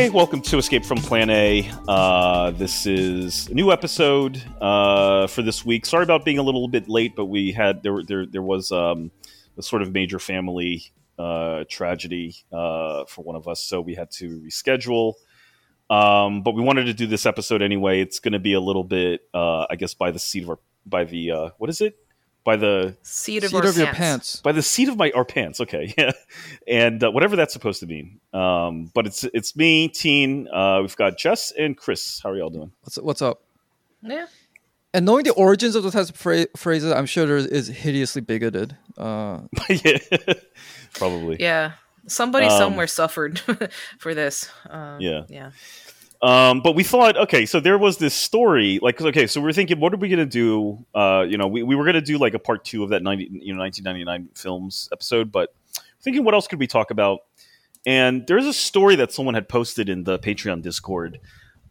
Hey, welcome to Escape from Plan A. Uh, this is a new episode uh, for this week. Sorry about being a little bit late, but we had there there there was um, a sort of major family uh, tragedy uh, for one of us, so we had to reschedule. Um, but we wanted to do this episode anyway. It's going to be a little bit, uh, I guess, by the seat of our by the uh, what is it? By the Seat of, Seat of your pants. pants. by the seat of my our pants. Okay, yeah, and uh, whatever that's supposed to mean. Um, but it's it's me, Teen. Uh, we've got Jess and Chris. How are y'all doing? What's what's up? Yeah. And knowing the origins of those types of phra- phrases, I'm sure there is hideously bigoted. Uh, yeah, probably. Yeah. Somebody Um, somewhere suffered for this. Um, Yeah. Yeah. Um, but we thought, okay, so there was this story, like, okay, so we are thinking, what are we gonna do? Uh, you know, we, we were gonna do like a part two of that ninety, you know, nineteen ninety nine films episode, but thinking, what else could we talk about? And there's a story that someone had posted in the Patreon Discord.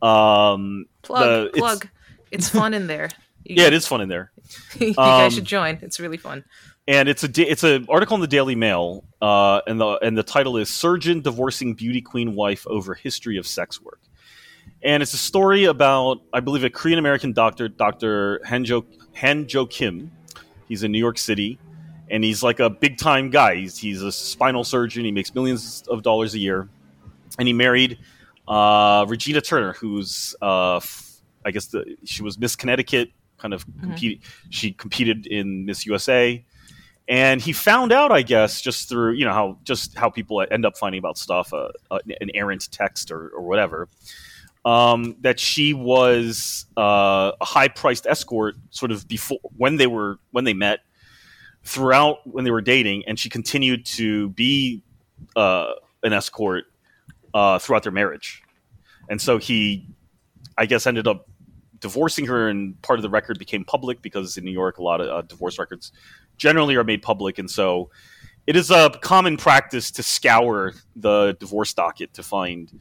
Um, Plug. the- it's- plug. It's, fun in there. You, yeah, it is fun in there. you guys Um, should join. It's really fun. and it's a it's an article in the Daily Mail, uh, and the and the title is "Surgeon Divorcing Beauty Queen Wife Over History of Sex Work," and it's a story about I believe a Korean American doctor, Doctor Hanjo Hanjo Kim. He's in New York City, and he's like a big time guy. He's he's a spinal surgeon. He makes millions of dollars a year, and he married uh, Regina Turner, who's uh, f- I guess the, she was Miss Connecticut, kind of compete. She competed in Miss USA and he found out i guess just through you know how just how people end up finding about stuff uh, uh, an errant text or, or whatever um, that she was uh, a high priced escort sort of before when they were when they met throughout when they were dating and she continued to be uh, an escort uh, throughout their marriage. And so he i guess ended up divorcing her and part of the record became public because in new york a lot of uh, divorce records generally are made public, and so it is a common practice to scour the divorce docket to find,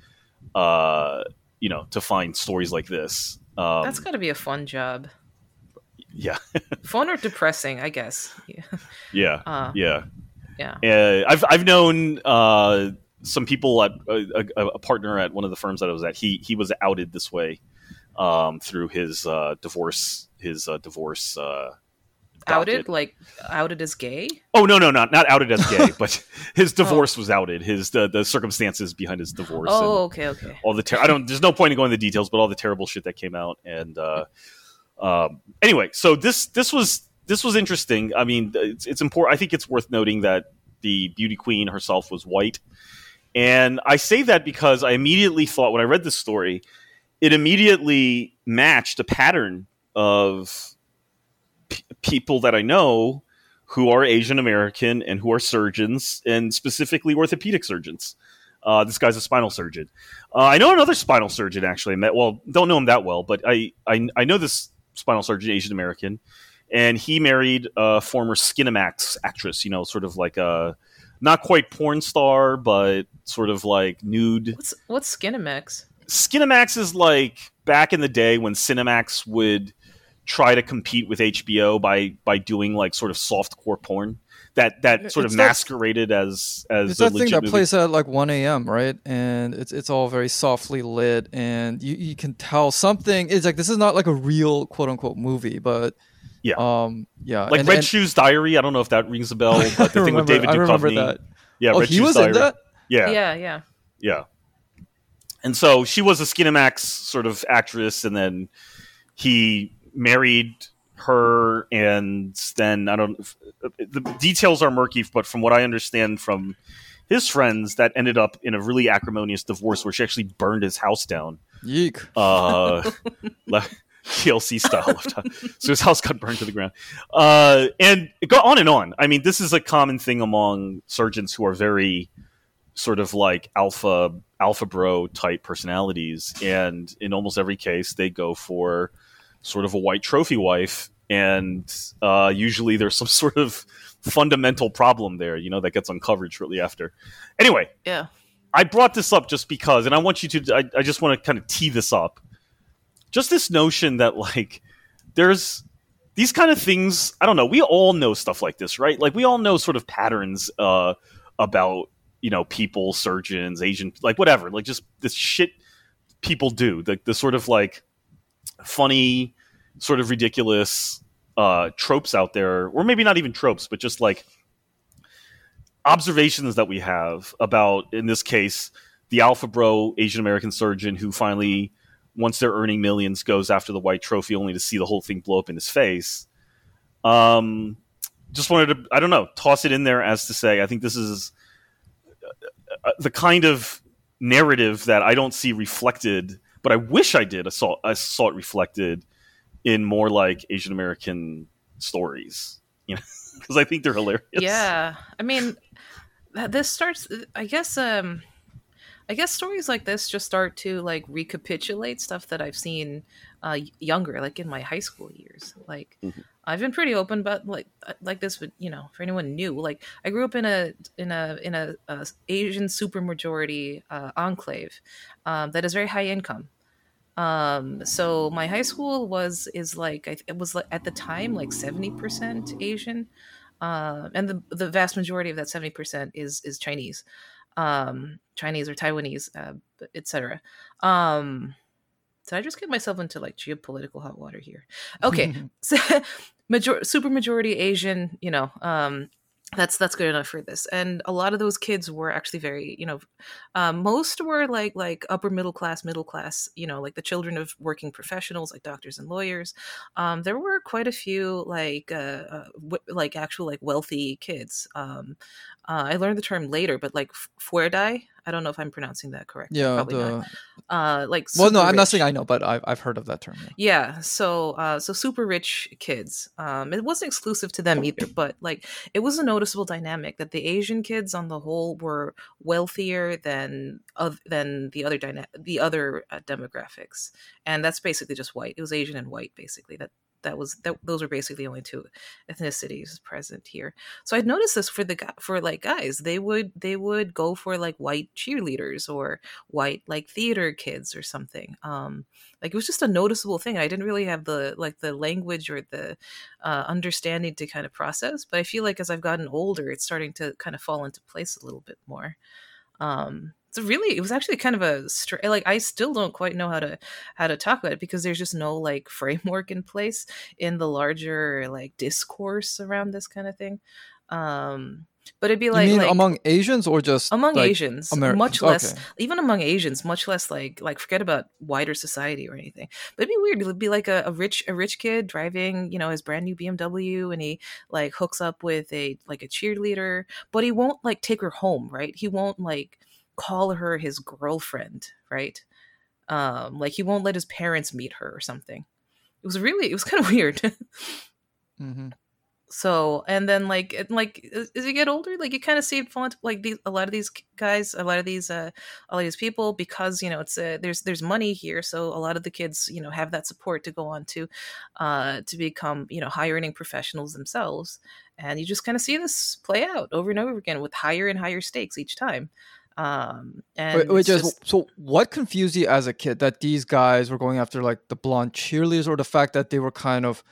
uh, you know, to find stories like this. Um, That's got to be a fun job. yeah, Fun or depressing, I guess. Yeah. yeah, Uh, yeah. yeah. Uh, I've I've known uh, some people at a, a, a partner at one of the firms that I was at. He he was outed this way um, through his uh, divorce his uh, divorce. Outed? Like, outed as gay? Oh no, no, not not outed as gay, but his divorce was outed. His the, the circumstances behind his divorce. Oh, okay, okay. all the ter- I don't. There's no point in going into the details, but all the terrible shit that came out. And uh, um, anyway, so this this was this was interesting. I mean, it's, it's important. I think it's worth noting that the beauty queen herself was white, and I say that because I immediately thought when I read this story, it immediately matched a pattern of p- people that I know who are Asian American and who are surgeons, and specifically orthopedic surgeons. Uh, this guy's a spinal surgeon. Uh, I know another spinal surgeon actually. I met well, don't know him that well, but I I, I know this spinal surgeon, Asian American, and he married a former Skinemax actress. You know, sort of like a not quite porn star, but sort of like nude. What's what's Skinemax? Skinemax is like back in the day when Cinemax would try to compete with HBO by by doing like sort of soft core porn that that sort of It's that- masqueraded as as it's a that thing that legitimately- plays at like 1 a.m. right, and it's it's all very softly lit, and you, you can tell something. It's like this is not like a real quote unquote movie, but Yeah. um, yeah, like and- Red and- Shoes Diary. I don't know if that rings a bell, but the I thing with remember- David I remember Duchovny. that. Yeah, oh, Red he Shoes was Diary. in that. Yeah, Yeah, yeah. yeah. And so she was a Skinemax sort of actress, and then he married her, and then I don't. The details are murky, but from what I understand from his friends, that ended up in a really acrimonious divorce where she actually burned his house down. Yeek. uh, TLC style. left out. so his house got burned to the ground, uh, and it go on and on. I mean, this is a common thing among surgeons who are very sort of like alpha alpha bro type personalities, and in almost every case, they go for sort of a white trophy wife, and uh, usually there's some sort of fundamental problem there, you know, that gets uncovered shortly after. Anyway, Yeah. I brought this up just because, and I want you to, I, I just want to kind of tee this up. Just this notion that, like, there's these kind of things. I don't know. We all know stuff like this, right? Like, we all know sort of patterns uh, about you know people, surgeons, Asian, like whatever, like just this shit people do. The the sort of like funny, sort of ridiculous uh, tropes out there, or maybe not even tropes, but just like observations that we have about, in this case, the alpha bro Asian American surgeon who finally, once they're earning millions, goes after the white trophy only to see the whole thing blow up in his face. Um, just wanted to, I don't know, toss it in there as to say, I think this is uh, the kind of narrative that I don't see reflected, but I wish I did. I saw, I saw it reflected in more like Asian American stories, you know, because I think they're hilarious. Yeah, I mean, this starts. I guess. Um, I guess stories like this just start to like recapitulate stuff that I've seen uh, younger, like in my high school years. Like Mhm. I've been pretty open but like uh, like this, but you know, for anyone new, like I grew up in a in a in a, a Asian supermajority uh, enclave um, that is very high income. Um, so my high school was is like it was like at the time like seventy percent Asian, uh, and the the vast majority of that seventy percent is is Chinese, um, Chinese or Taiwanese, uh, etc. Um, did I just get myself into like geopolitical hot water here? Okay, so major super majority Asian, you know, um, that's that's good enough for this. And a lot of those kids were actually very, you know, um, most were like like upper middle class, middle class, you know, like the children of working professionals, like doctors and lawyers. Um, there were quite a few like uh, uh w- like actual like wealthy kids. Um, uh, I learned the term later, but like fuerdai. I don't know if I'm pronouncing that correctly. Yeah. probably The, not. Uh, like well, no, I'm not saying I know, but I've I've heard of that term. yeah. Yeah, so uh so super rich kids. Um it wasn't exclusive to them either, but like it was a noticeable dynamic that the Asian kids on the whole were wealthier than of than the other dyna- the other uh, demographics. And that's basically just white. It was Asian and white basically. That that was that those were basically the only two ethnicities present here. So I'd noticed this for the for like guys, they would they would go for like white cheerleaders or white like theater kids or something. Um like it was just a noticeable thing i didn't really have the like the language or the uh, understanding to kind of process but i feel like as i've gotten older it's starting to kind of fall into place a little bit more um so really it was actually kind of a str- like i still don't quite know how to how to talk about it because there's just no like framework in place in the larger like discourse around this kind of thing um but it'd be like, you mean like among Asians or just among like, asians much less Okay. even among Asians, much less like like forget about wider society or anything. But it'd be weird. It would be like a, a rich a rich kid driving, you know, his brand new BMW, and he like hooks up with a like a cheerleader, but he won't like take her home, right? He won't like call her his girlfriend, right? Um, like he won't let his parents meet her or something. It was really it was kind of weird. mm-hmm. so and then like it, like as as you get older like you kind of see it like these a lot of these guys a lot of these uh a lot of these people because you know it's a, there's there's money here so a lot of the kids you know have that support to go on to uh to become you know high earning professionals themselves and you just kind of see this play out over and over again with higher and higher stakes each time um and Wait, wait, just, so what confused you as a kid that these guys were going after like the blonde cheerleaders or the fact that they were kind of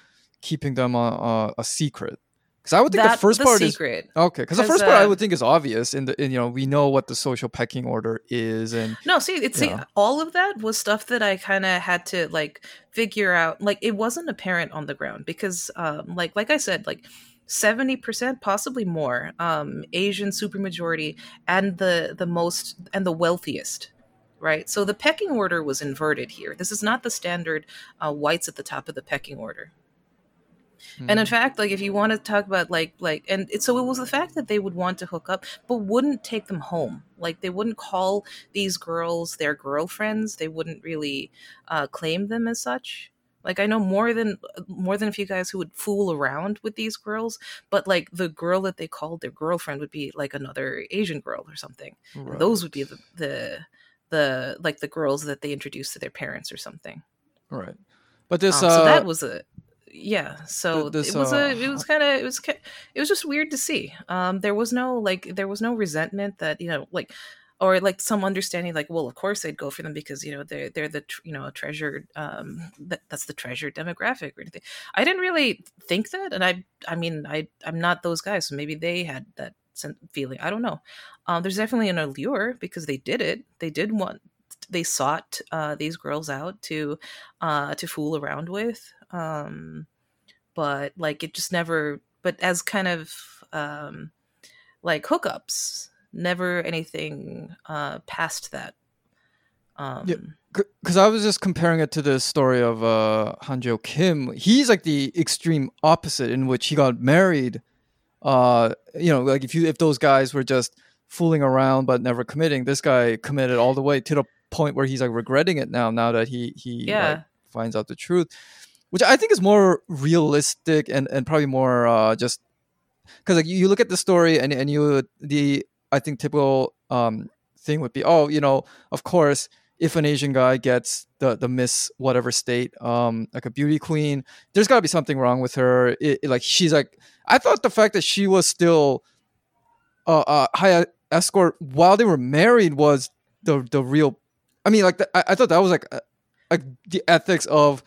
keeping them a, a, a secret? Because I would think that the first the part is secret okay. Because the first part I uh, would think is obvious. In the in, you know we know what the social pecking order is, and No, see, it's see, all of that was stuff that I kind of had to like figure out. Like, it wasn't apparent on the ground because, um, like, like I said, like seventy percent, possibly more, um, Asian supermajority, and the the most and the wealthiest. Right, so the pecking order was inverted here. This is not the standard uh, whites at the top of the pecking order. And in Mhm. fact, like if you want to talk about like like and it, so it was the fact that they would want to hook up but wouldn't take them home. Like they wouldn't call these girls their girlfriends. They wouldn't really uh, claim them as such. Like I know more than more than a few guys who would fool around with these girls, but like the girl that they called their girlfriend would be like another Asian girl or something. Right. Those would be the, the the like the girls that they introduced to their parents or something. right. But this Um, uh, so that was a yeah so this, it was uh, a it was kind of it was it was just weird to see um there was no like there was no resentment that you know like or like some understanding like well of course they'd go for them because you know they're they're the you know a treasured um that, that's the treasured demographic or anything i didn't really think that and i i mean i i'm not those guys so maybe they had that feeling. I don't know. Um, there's definitely an allure because they did it. They did want. They sought uh, these girls out to uh, to fool around with. Um, but like it just never. But as kind of um, like hookups, never anything uh, past that. Um, Yeah. because I was just comparing it to the story of uh, Hanjo Kim. He's like the extreme opposite, in which he got married. Uh, you know, like if you if those guys were just fooling around but never committing, this guy committed all the way to the point where he's like regretting it now. Now that he he Yeah. like, finds out the truth, which I think is more realistic and and probably more uh, just because like you, you look at the story and and you the I think typical um thing would be oh you know of course if an Asian guy gets the the Miss whatever state, um, like a beauty queen, there's got to be something wrong with her. It, it- like she's like, I thought the fact that she was still a, a high escort while they were married was the the real. I mean, like the, I, I thought that was like uh, like the ethics of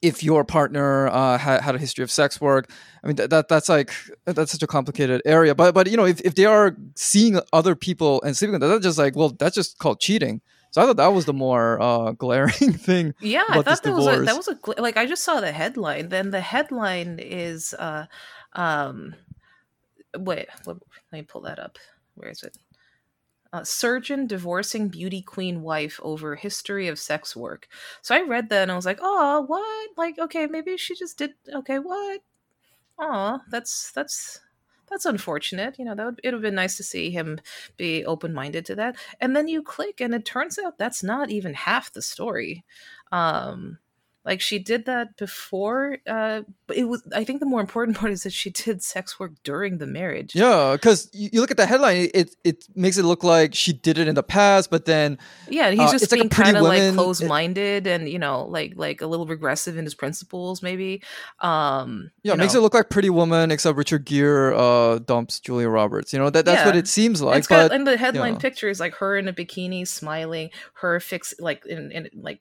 if your partner uh, had, had a history of sex work. I mean, that, that that's like that's such a complicated area. But but you know, if, if they are seeing other people and sleeping with them, that's just like well, that's just called cheating. So I thought that was the more uh, glaring thing. Yeah, I thought that was a, that was a gl- like I just saw the headline. Then the headline is uh um wait, let me pull that up. Where is it? Uh, surgeon divorcing beauty queen wife over history of sex work. So I read that and I was like, "Oh, what? Like, okay, maybe she just did. Okay, what? Oh, that's that's that's unfortunate. You know, that would it would have been nice to see him be open minded to that. And then you click, and it turns out that's not even half the story. Um, like she did that before, uh, but it was. I think the more important part is that she did sex work during the marriage. Yeah, because you, you look at the headline, it it makes it look like she did it in the past, but then Yeah, he's Uh, just like being Pretty kind of like close minded and you know, like like a little regressive in his principles, maybe. Um, yeah, it makes it look like Pretty Woman, except Richard Gere uh, dumps Julia Roberts. You know that that's what it seems like. got but and the headline yeah. picture is like her in a bikini smiling her fix like in, in like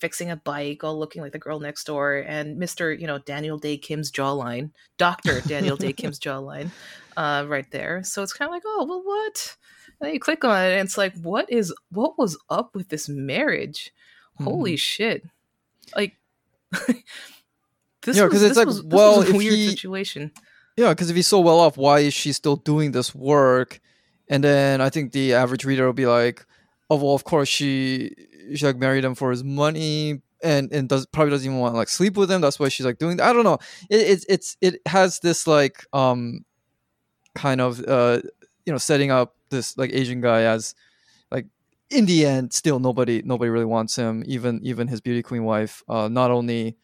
fixing a bike all looking like the girl next door and mr you know Daniel Dae Kim's jawline dr Daniel Dae Kim's jawline uh right there. So it's kind of like oh well what? And then you click on it and it's like what is what was up with this marriage? Holy Mm-hmm. shit. Like this Yeah, was, 'cause it's like, was, well, was a weird he- situation. Yeah, because if he's so well off, why is she still doing this work? And then I think the average reader will be like, "Oh well, of course she like married him for his money, and and does probably doesn't even want to like sleep with him. That's why she's like doing. That. I don't know. It, it's it's it has this like um kind of uh you know setting up this like Asian guy as like in the end still nobody nobody really wants him. Even even his beauty queen wife uh not only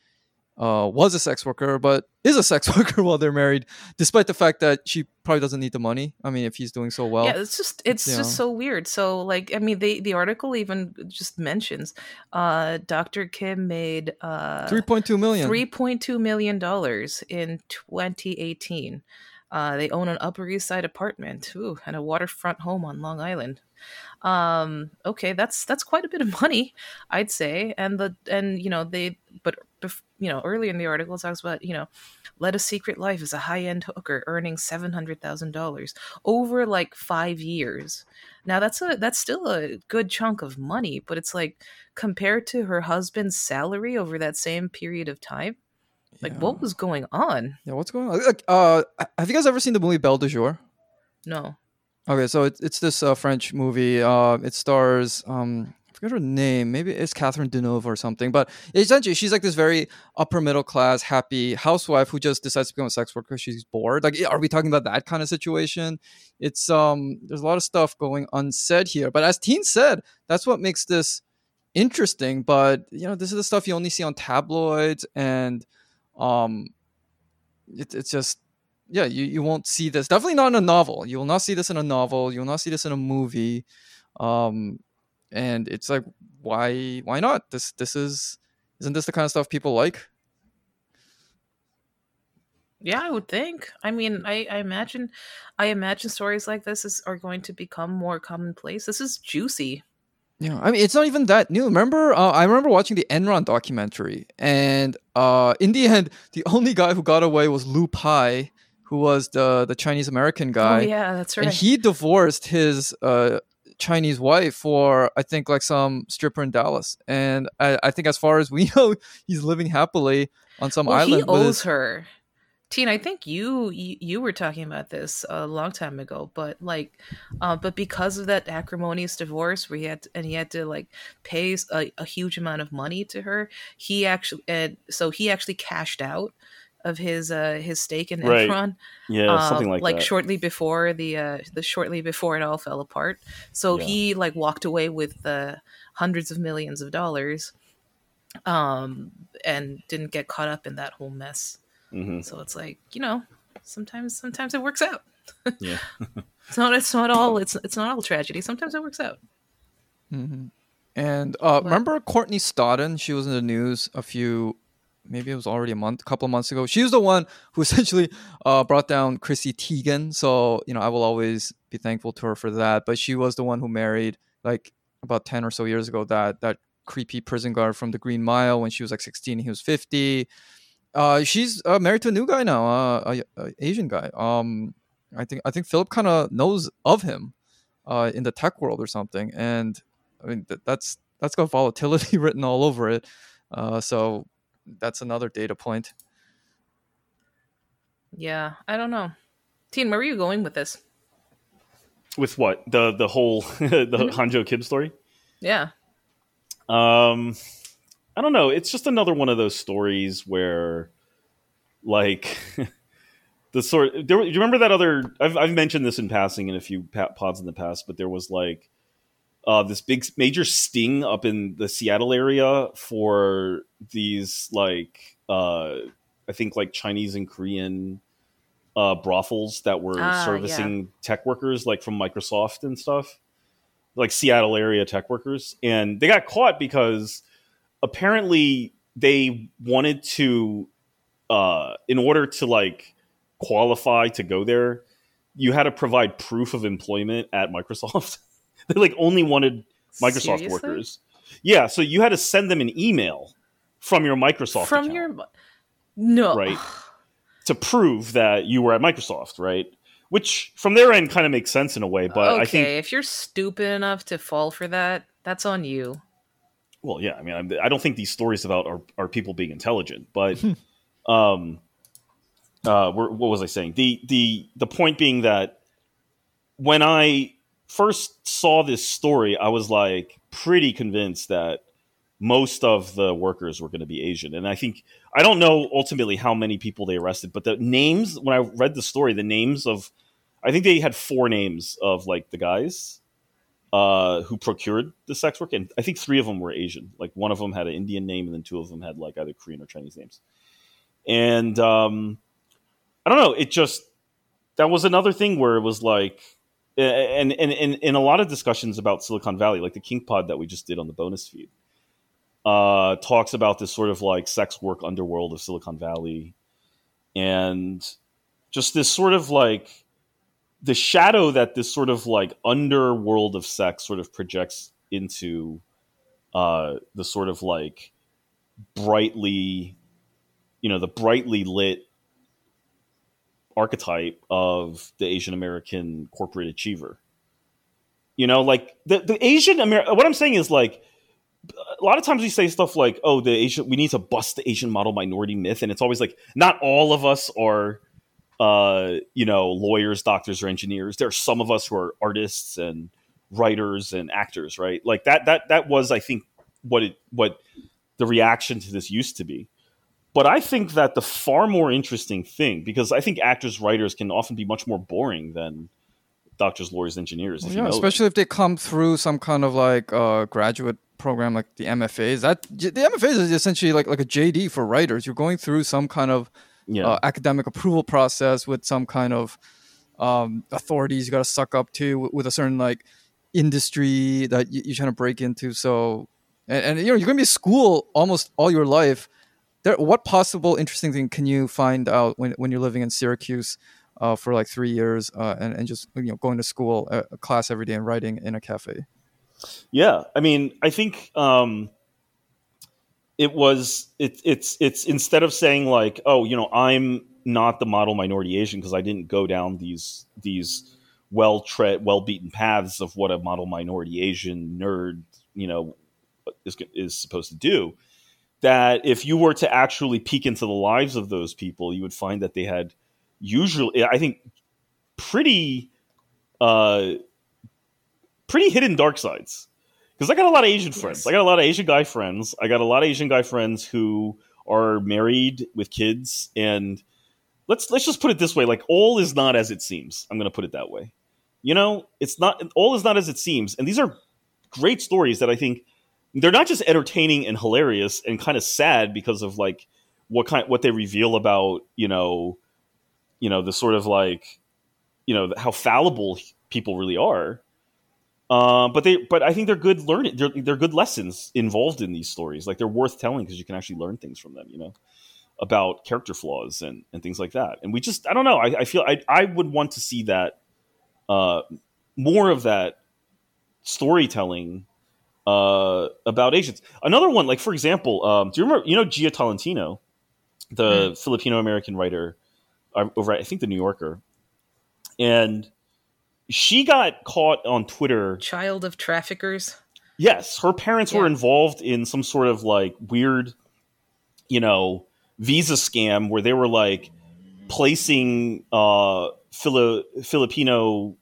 uh, was a sex worker, but is a sex worker while they're married, despite the fact that she probably doesn't need the money. I mean, if he's doing so well, yeah it's just it's just know. so weird so like i mean they the article even just mentions uh dr kim made uh three point two million. 3.2 million dollars in 2018 uh they own an upper east side apartment ooh, and a waterfront home on long island. Um okay that's that's quite a bit of money i'd say. And the and you know they but you know earlier in the article it talks about you know led a secret life as a high-end hooker earning $700000 over like five years. Now that's a that's still a good chunk of money but it's like compared to her husband's salary over that same period of time like yeah. what was going on Yeah, what's going on? Like, uh, have you guys ever seen the movie Belle de Jour? no Okay, so it's it's this uh, French movie. Uh, it stars um, I forget her name. Maybe it's Catherine Deneuve or something. But essentially, she's like this very upper middle class, happy housewife who just decides to become a sex worker. She's bored. Like, are we talking about that kind of situation? It's um, there's a lot of stuff going unsaid here. But as Teen said, that's what makes this interesting. But you know, this is the stuff you only see on tabloids, and um, it, it's just yeah, you, you won't see this. Definitely not in a novel. You will not see this in a novel. You will not see this in a movie. Um, and it's like, why why not? This this is isn't this the kind of stuff people like? Yeah, I would think. I mean, I, I imagine, I imagine stories like this is are going to become more commonplace. This is juicy. Yeah, I mean, it's not even that new. Remember, uh, I remember watching the Enron documentary, and uh, in the end, the only guy who got away was Lou Pai, who was the the Chinese American Oh guy, yeah, that's right. and he divorced his uh, Chinese wife for I think like some stripper in Dallas, and I, I think as far as we know, he's living happily on some well, island. he owes his- her. Teen, I think you, you you were talking about this a long time ago, but like, uh, but because of that acrimonious divorce, where he had to, and he had to like pay a huge amount of money to her, he actually and so he actually cashed out of his uh his stake in Right. Enron, Yeah, uh, something like, that. shortly before the uh the shortly before it all fell apart. So Yeah. he like walked away with uh, hundreds of millions of dollars, um, and didn't get caught up in that whole mess. Hmm So it's like you know, sometimes sometimes it works out. Yeah. It's not it's not all it's it's not all tragedy. Sometimes it works out. Mhm. And uh, remember Courtney Stodden? She was in the news a few, maybe it was already a month, couple of months ago. She was the one who essentially uh, brought down Chrissy Teigen. So you know, I will always be thankful to her for that. But she was the one who married like about ten or so years ago that that creepy prison guard from the Green Mile when she was like sixteen, he was fifty. Uh, she's uh, married to a new guy now, uh, a, a Asian guy. Um, I think I think Philip kind of knows of him, uh, in the tech world or something, and I mean th- that's that's got volatility written all over it. Uh, so that's another data point. Yeah, I don't know. Teen, where are you going with this? With what the the whole the Mhm. Hanjo Kim story? Yeah. Um, I don't know. It's just another one of those stories where, like, the sort. There, do you remember that other? I've I've mentioned this in passing in a few pods in the past, but there was like, uh, this big major sting up in the Seattle area for these like, uh, I think like Chinese and Korean. Uh, brothels that were Ah, servicing tech workers, like from Microsoft and stuff, like Seattle area tech workers, and they got caught because apparently they wanted to uh in order to like qualify to go there you had to provide proof of employment at microsoft they like only wanted microsoft Seriously? workers yeah so you had to send them an email from your microsoft From account your no Right. to prove that you were at microsoft right which from their end kind of makes sense in a way but okay, i think if you're stupid enough to fall for that, that's on you. Well yeah i mean I'm- i don't think these stories about are, are people being intelligent but um uh what was i saying? The the the point being that when i first saw this story i was like pretty convinced that most of the workers were going to be asian. And i think i don't know ultimately how many people they arrested but the names when i read the story the names of i think they had four names of like the guys uh, who procured the sex work, and I think three of them were Asian. Like one of them had an Indian name, and then two of them had like either Korean or Chinese names. And um, I don't know. It just that was another thing where it was like, and and and in a lot of discussions about Silicon Valley, like the King Pod that we just did on the bonus feed, uh, talks about this sort of like sex work underworld of Silicon Valley, and just this sort of like the shadow that this sort of like underworld of sex sort of projects into uh the sort of like brightly you know the brightly lit archetype of the asian american corporate achiever. You know like the, the asian American, what i'm saying is like a lot of times we say stuff like oh the asian we need to bust the asian model minority myth and it's always like not all of us are uh, you know, lawyers, doctors, or engineers. There are some of us who are artists and writers and actors, right? Like that. That that was, I think, what it what the reaction to this used to be. But I think that the far more interesting thing, because I think actors, writers can often be much more boring than doctors, lawyers, engineers. Yeah, you know them. especially if they come through some kind of like uh, graduate program like the MFAs. That the MFAs is essentially like like a JD for writers. You're going through some kind of yeah, uh, academic approval process with some kind of um, authorities you got to suck up to with, with a certain like industry that you, you're trying to break into. So, and, and you know you're going to be school almost all your life. There, what possible interesting thing can you find out when, when you're living in Syracuse uh, for like three years uh, and, and just you know going to school, a, a class every day, and writing in a cafe? Yeah, I mean, I think um, it was it, it's it's instead of saying like, oh, you know, I'm not the model minority Asian because I didn't go down these these well tread, well beaten paths of what a model minority Asian nerd, you know, is is supposed to do. That if you were to actually peek into the lives of those people, you would find that they had usually, I think, pretty, uh, pretty hidden dark sides. Because I got a lot of Asian friends. Yes. I got a lot of Asian guy friends. I got a lot of Asian guy friends who are married with kids and let's let's just put it this way like all is not as it seems i'm going to put it that way you know it's not all is not as it seems and these are great stories that i think they're not just entertaining and hilarious and kind of sad because of like what kind what they reveal about you know you know the sort of like you know how fallible people really are uh, but they but i think they're good learning they're, they're good lessons involved in these stories like they're worth telling because you can actually learn things from them you know about character flaws and, and things like that and we just i don't know i, I feel I, I would want to see that uh, more of that storytelling uh, about Asians. Another one, like for example, um, do you remember? You know Jia Tolentino, the Filipino American writer uh, over at I think the New Yorker, and she got caught on Twitter. Child of traffickers. Yes, her parents were involved in some sort of like weird, you know, visa scam where they were like placing uh, Fili- Filipino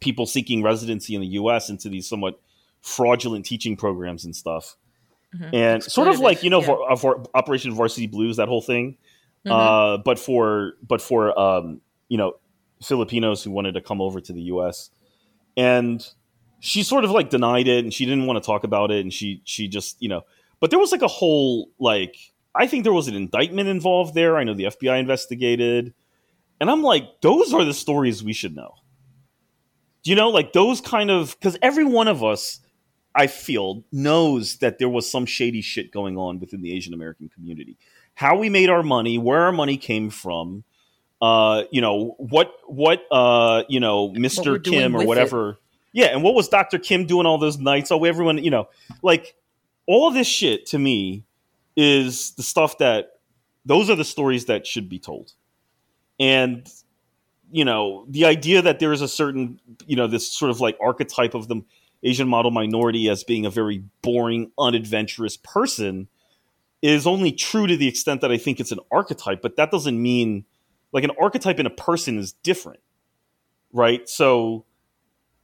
people seeking residency in the U.S. into these somewhat fraudulent teaching programs and stuff, Mhm. and sort of like you know, var- uh, var- Operation Varsity Blues, that whole thing. Mhm. Uh, but for but for um, you know Filipinos who wanted to come over to the U.S. and she sort of like denied it and she didn't want to talk about it and she she just you know but there was like a whole like I think there was an indictment involved there. I know the FBI investigated, and I'm like, those are the stories we should know. You know, like those kind of because every one of us, I feel, knows that there was some shady shit going on within the Asian American community. How we made our money, where our money came from, uh, you know, what what uh, you know, Mr. Kim or with it. whatever. Yeah, and what was Dr. Kim doing all those nights? Oh, everyone, you know, like all this shit to me is the stuff that those are the stories that should be told. And you know, the idea that there is a certain, you know, this sort of like archetype of the Asian model minority as being a very boring, unadventurous person is only true to the extent that I think it's an archetype, but that doesn't mean like an archetype in a person is different. Right? So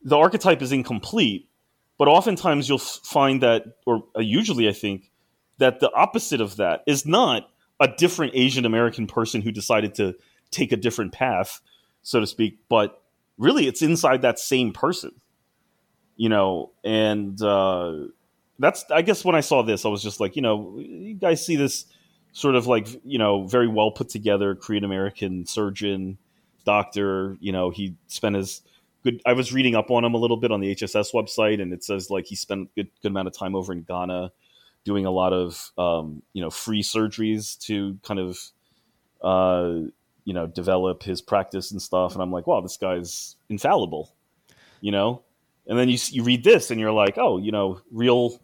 the archetype is incomplete, but oftentimes you'll find that or uh, usually I think that the opposite of that is not a different Asian American person who decided to take a different path, so to speak, but really it's inside that same person. You know, and uh, that's I guess when I saw this, I was just like, you know, you guys see this sort of like you know very well put together Korean American surgeon, doctor. You know, he spent his good. I was reading up on him a little bit on the HSS website, and it says like he spent good good amount of time over in Ghana doing a lot of um, you know free surgeries to kind of uh, you know develop his practice and stuff. And I'm like, wow, this guy's infallible, you know. And then you you read this and you're like, oh, you know, real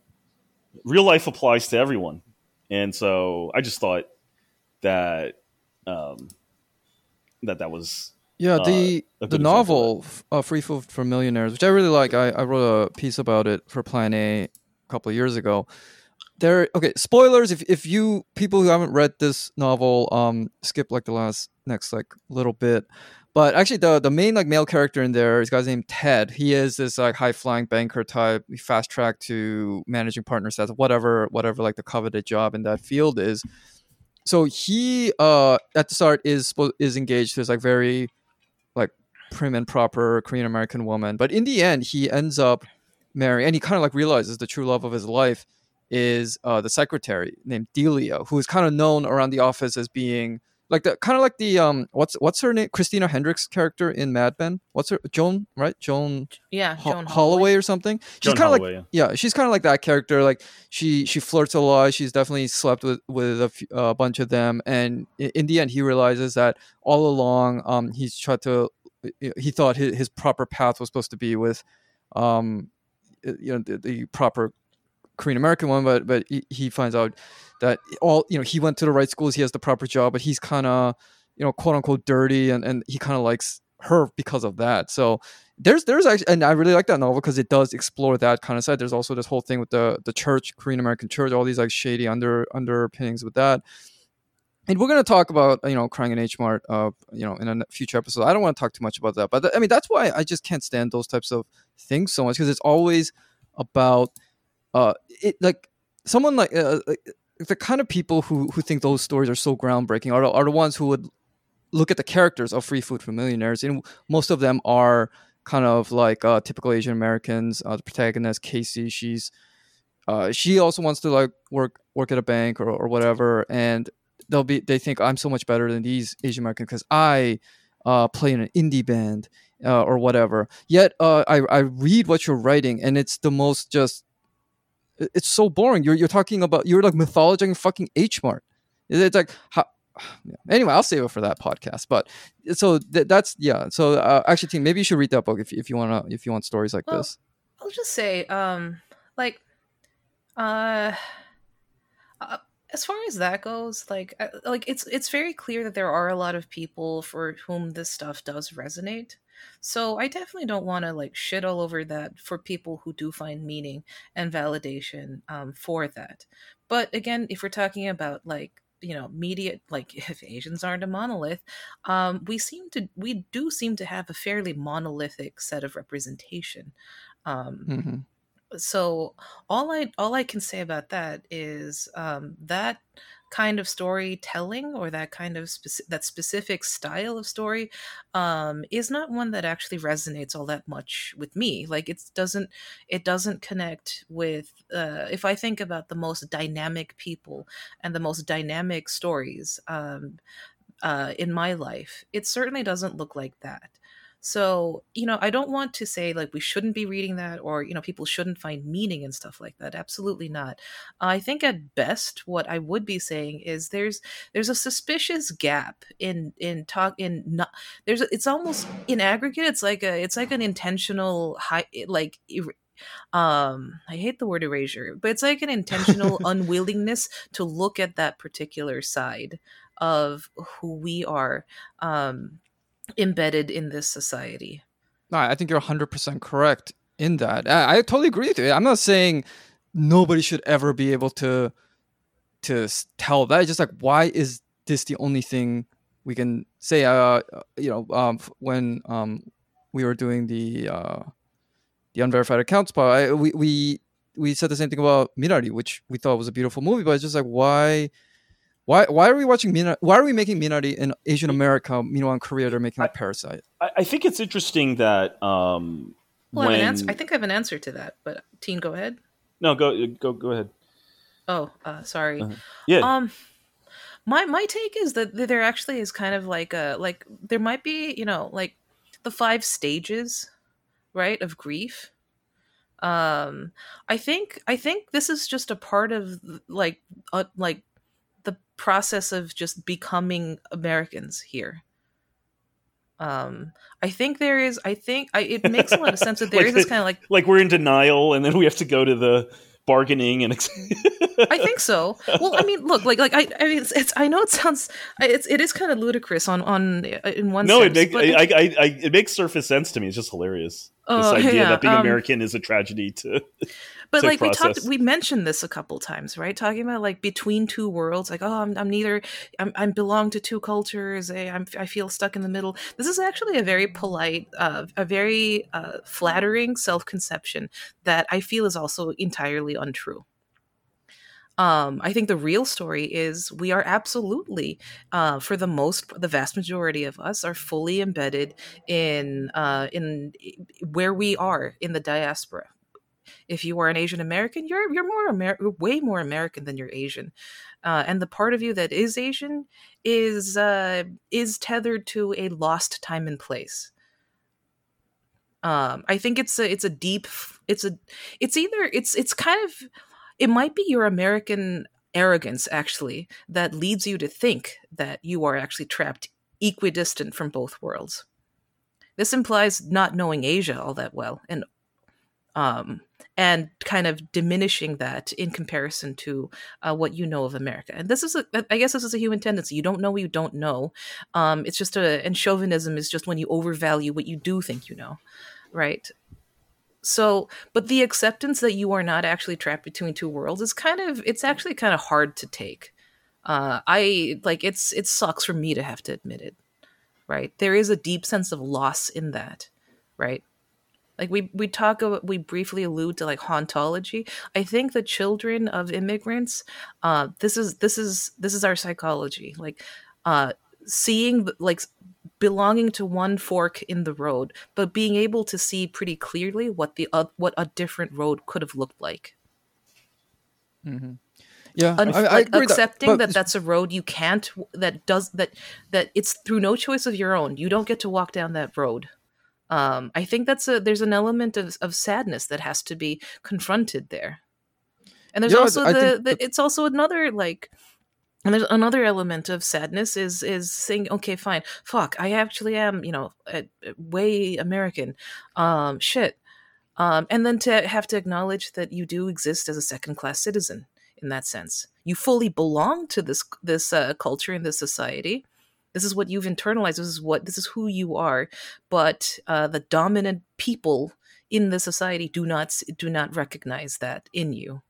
real life applies to everyone. And so I just thought that um, that that was Yeah, uh, the a the novel uh, "Free Food for Millionaires," which I really like. I, I wrote a piece about it for Plan A a couple of years ago. There, okay. Spoilers. If if you people who haven't read this novel, um, skip like the last next like little bit. But actually, the the main like male character in there is a guy's named Ted. He is this like high flying banker type. He fast tracked to managing partner status, whatever whatever like the coveted job in that field is. So he uh at the start is is engaged to this like very like prim and proper Korean American woman. But in the end, he ends up marrying, and he kind of like realizes the true love of his life is uh, the secretary named Delia, who is kind of known around the office as being like the kind of like the um what's what's her name Christina Hendricks character in Mad Men. What's her Joan right Joan Yeah, Ho- Joan Holloway or something. She's kind of like yeah. yeah, she's kind of like that character. Like she she flirts a lot. She's definitely slept with with a few- bunch of them, and i- in the end, he realizes that all along, um, he's tried to. He thought his, his proper path was supposed to be with, um, you know, the, the proper Korean American one, but but he, finds out that all you know he went to the right schools, he has the proper job, but he's kind of you know quote unquote dirty and and he kind of likes her because of that. So there's there's actually and i really like that novel because it does explore that kind of side. There's also this whole thing with the the church korean american church all these like shady under underpinnings with that. And we're going to talk about you know crying in h mart uh you know in a future episode. I don't want to talk too much about that but th- i mean that's why i just can't stand those types of things so much because it's always about uh it like someone like uh, the kind of people who who think those stories are so groundbreaking are, are the ones who would look at the characters of free food for millionaires and most of them are kind of like uh, typical asian americans uh, the protagonist casey she's uh, she also wants to like work work at a bank or, or whatever and they'll be they think i'm so much better than these asian americans because i uh, play in an indie band uh, or whatever. Yet uh, I, I read what you're writing and it's the most just it's so boring. You're, you're talking about you're like mythologizing fucking h mart it's like how, anyway i'll save it for that podcast but so th- that's yeah. So uh, actually Teen maybe you should read that book if, if you want to if you want stories like Well, this. I'll just say, um, like, uh, uh, as far as that goes, like, uh, like it's it's very clear that there are a lot of people for whom this stuff does resonate. So I definitely don't want to like shit all over that for people who do find meaning and validation um, for that. But again, if we're talking about like you know media like if asians aren't a monolith um we seem to we do seem to have a fairly monolithic set of representation um hmm so all i all i can say about that is um that kind of storytelling or that kind of speci- that specific style of story um is not one that actually resonates all that much with me. Like it doesn't it doesn't connect with uh if i think about the most dynamic people and the most dynamic stories um uh in my life it certainly doesn't look like that so, you know, I don't want to say like we shouldn't be reading that or, you know, people shouldn't find meaning and stuff like that. Absolutely not. I think at best what I would be saying is there's there's a suspicious gap in in talk in not there's a, it's almost in aggregate it's like a it's like an intentional high like er- um i hate the word erasure but it's like an intentional unwillingness to look at that particular side of who we are um embedded in this society. No, I think you're 100% correct in that. I, I totally agree with you. I'm not saying nobody should ever be able to to tell that. It's just like, why is this the only thing we can say? Uh, uh, you know, um, when um, we were doing the uh, the unverified accounts part, we we we said the same thing about Minari, which we thought was a beautiful movie, but it's just like, why? Why, why are we watching Minari? Why are we making Minari in Asian America? Meanwhile, in Korea, they're making like Parasite. I, I think it's interesting that um, Well, I, have an answer. I think I have an answer to that, but Teen, go ahead. no go go go ahead. Oh, uh, sorry. Uh-huh. Yeah, Um, my my take is that there actually is kind of like a like there might be you know like the five stages, right, of grief. Um, I think I think this is just a part of like uh, like the process of just becoming Americans here. Um, I think there is. I think I, it makes a lot of sense that there Like is this kind of like like we're in denial, and then we have to go to the bargaining and. Ex- I think so. Well, I mean, look, like, like I, I mean, it's, it's I know it sounds, it's, it is kind of ludicrous on, on, in one. no, it makes I, I, I, it makes surface sense to me. It's just hilarious. Oh, this idea yeah, that being um, American is a tragedy to. But like we talked, we mentioned this a couple times, right? Talking about like between two worlds, like, oh, I'm, I'm neither, I'm, I belong to two cultures. I, I'm, I feel stuck in the middle. This is actually a very polite, uh, a very uh, flattering self-conception that I feel is also entirely untrue. Um, I think the real story is we are absolutely, uh, for the most, the vast majority of us are fully embedded in uh, in where we are in the diaspora. If you are an Asian American, you're you're more Amer- you're way more American than you're Asian, uh, and the part of you that is Asian is uh, is tethered to a lost time and place. Um, I think it's a it's a deep it's a it's either it's it's kind of it might be your American arrogance actually that leads you to think that you are actually trapped equidistant from both worlds. This implies not knowing Asia all that well and um, and kind of diminishing that in comparison to uh, what you know of America. And this is, a, I guess, this is a human tendency. You don't know what you don't know. Um, it's just a, and chauvinism is just when you overvalue what you do think you know, right? So, but the acceptance that you are not actually trapped between two worlds is kind of, it's actually kind of hard to take. Uh, I like it's it sucks for me to have to admit it, right? There is a deep sense of loss in that, right? Like we we talk we briefly allude to like hauntology. I think the children of immigrants, uh, this is this is this is our psychology. Like uh, seeing like belonging to one fork in the road, but being able to see pretty clearly what the uh, what a different road could have looked like. Mm-hmm. Yeah, Un- I, I like accepting that, that, that's a road you can't that does that that it's through no choice of your own. You don't get to walk down that road. Um, I think that's a there's an element of of sadness that has to be confronted there, and there's Yeah, also I the, think the it's also another like and there's another element of sadness is is saying okay fine. Fuck i actually am you know a, a way american. Um shit. Um and then to have to acknowledge that you do exist as a second class citizen in that sense. You fully belong to this this uh, culture and this society this is what you've internalized this is what this is who you are but uh, the dominant people in the society do not do not recognize that in you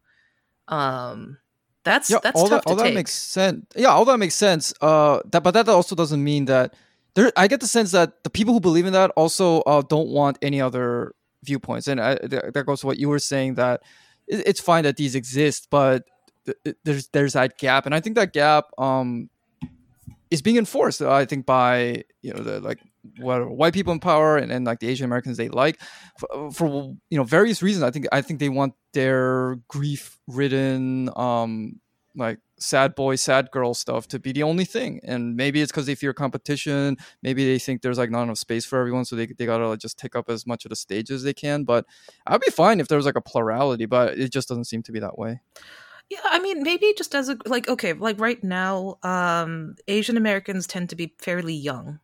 um that's yeah, that's all tough that all to that makes sense. Yeah, all that makes sense. Uh, that but that also doesn't mean that there. I get the sense that the people who believe in that also uh, don't want any other viewpoints, and I, that goes to what you were saying that it's fine that these exist, but th- th- there's there's that gap, and I think that gap um is being enforced. I think by you know the like what white people in power and, and like the Asian Americans they like for, for you know various reasons. I think I think they want their grief ridden um like sad boy sad girl stuff to be the only thing and maybe it's because they fear competition maybe they think there's like not enough space for everyone so they, they gotta like, just take up as much of the stage as they can but i'd be fine if there was like a plurality but it just doesn't seem to be that way Yeah, I mean, maybe just as a like okay, like right now, um, Asian Americans tend to be fairly young,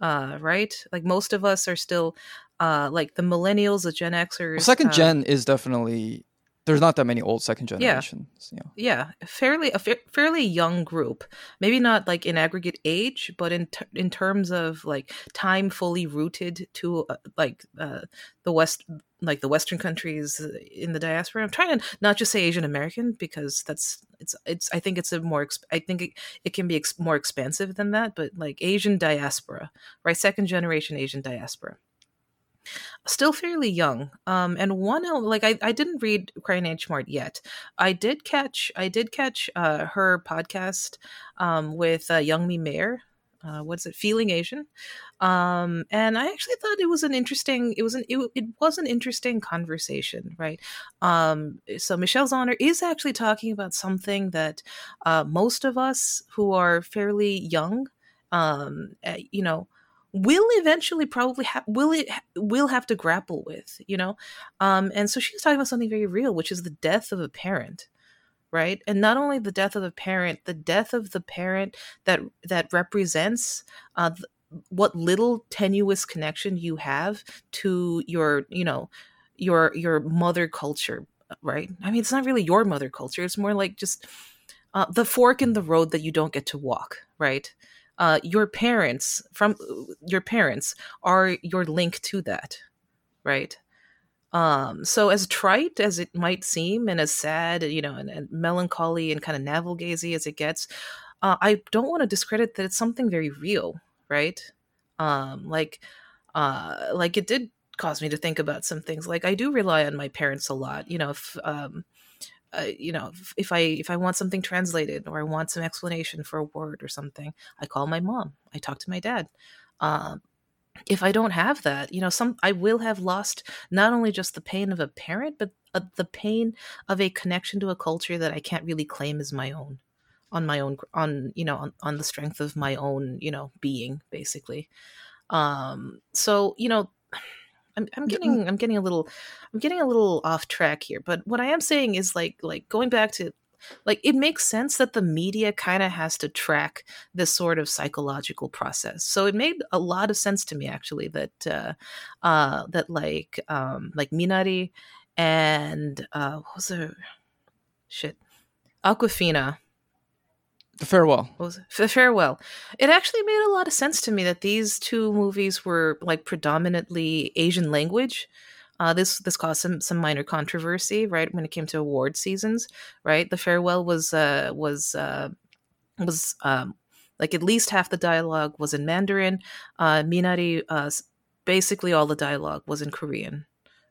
uh, right? Like most of us are still, uh, like the millennials, the Gen Xers. well, second uh, gen is definitely there's not that many old second generations yeah. yeah, fairly a fa- fairly young group. Maybe not like in aggregate age, but in ter- in terms of like time fully rooted to uh, like uh, the West, like the Western countries in the diaspora. I'm trying to not just say Asian American because that's it's it's. I think it's a more. I think it, it can be ex- more expansive than that, but like Asian diaspora, right? Second generation Asian diaspora still fairly young um and one like i, I didn't read crying H Mart yet i did catch i did catch uh her podcast um with uh, Youngmi Mayer uh, what's it feeling asian um and i actually thought it was an interesting it was an it, it was an interesting conversation right? Um so Michelle Zauner is actually talking about something that uh most of us who are fairly young um uh, you know will eventually probably ha- will it will have to grapple with you know? Um and so she's talking about something very real which is the death of a parent right? And not only the death of a parent the death of the parent that that represents uh what little tenuous connection you have to your you know your your mother culture right? I mean it's not really your mother culture it's more like just uh, the fork in the road that you don't get to walk right? Uh, your parents from your parents are your link to that right? Um so as trite as it might seem and as sad you know and, and melancholy and kind of navel gazy as it gets uh, i don't want to discredit that it's something very real right? Um like uh like it did cause me to think about some things like i do rely on my parents a lot you know if um uh, you know if, if i if i want something translated or i want some explanation for a word or something i call my mom i talk to my dad. Um if i don't have that you know some i will have lost not only just the pain of a parent but uh, the pain of a connection to a culture that i can't really claim as my own on my own on you know on, on the strength of my own you know being basically. Um so you know I'm, I'm getting I'm getting a little I'm getting a little off track here, but what I am saying is like like going back to like it makes sense that the media kind of has to track this sort of psychological process. So it made a lot of sense to me actually that uh uh that like um like minari and uh what was it shit Awkwafina The farewell. F- farewell it actually made a lot of sense to me that these two movies were like predominantly asian language uh, this this caused some some minor controversy, right, when it came to award seasons, right? The farewell was uh, was uh, was um, like at least half the dialogue was in Mandarin. Uh, Minari, uh, basically all the dialogue was in Korean,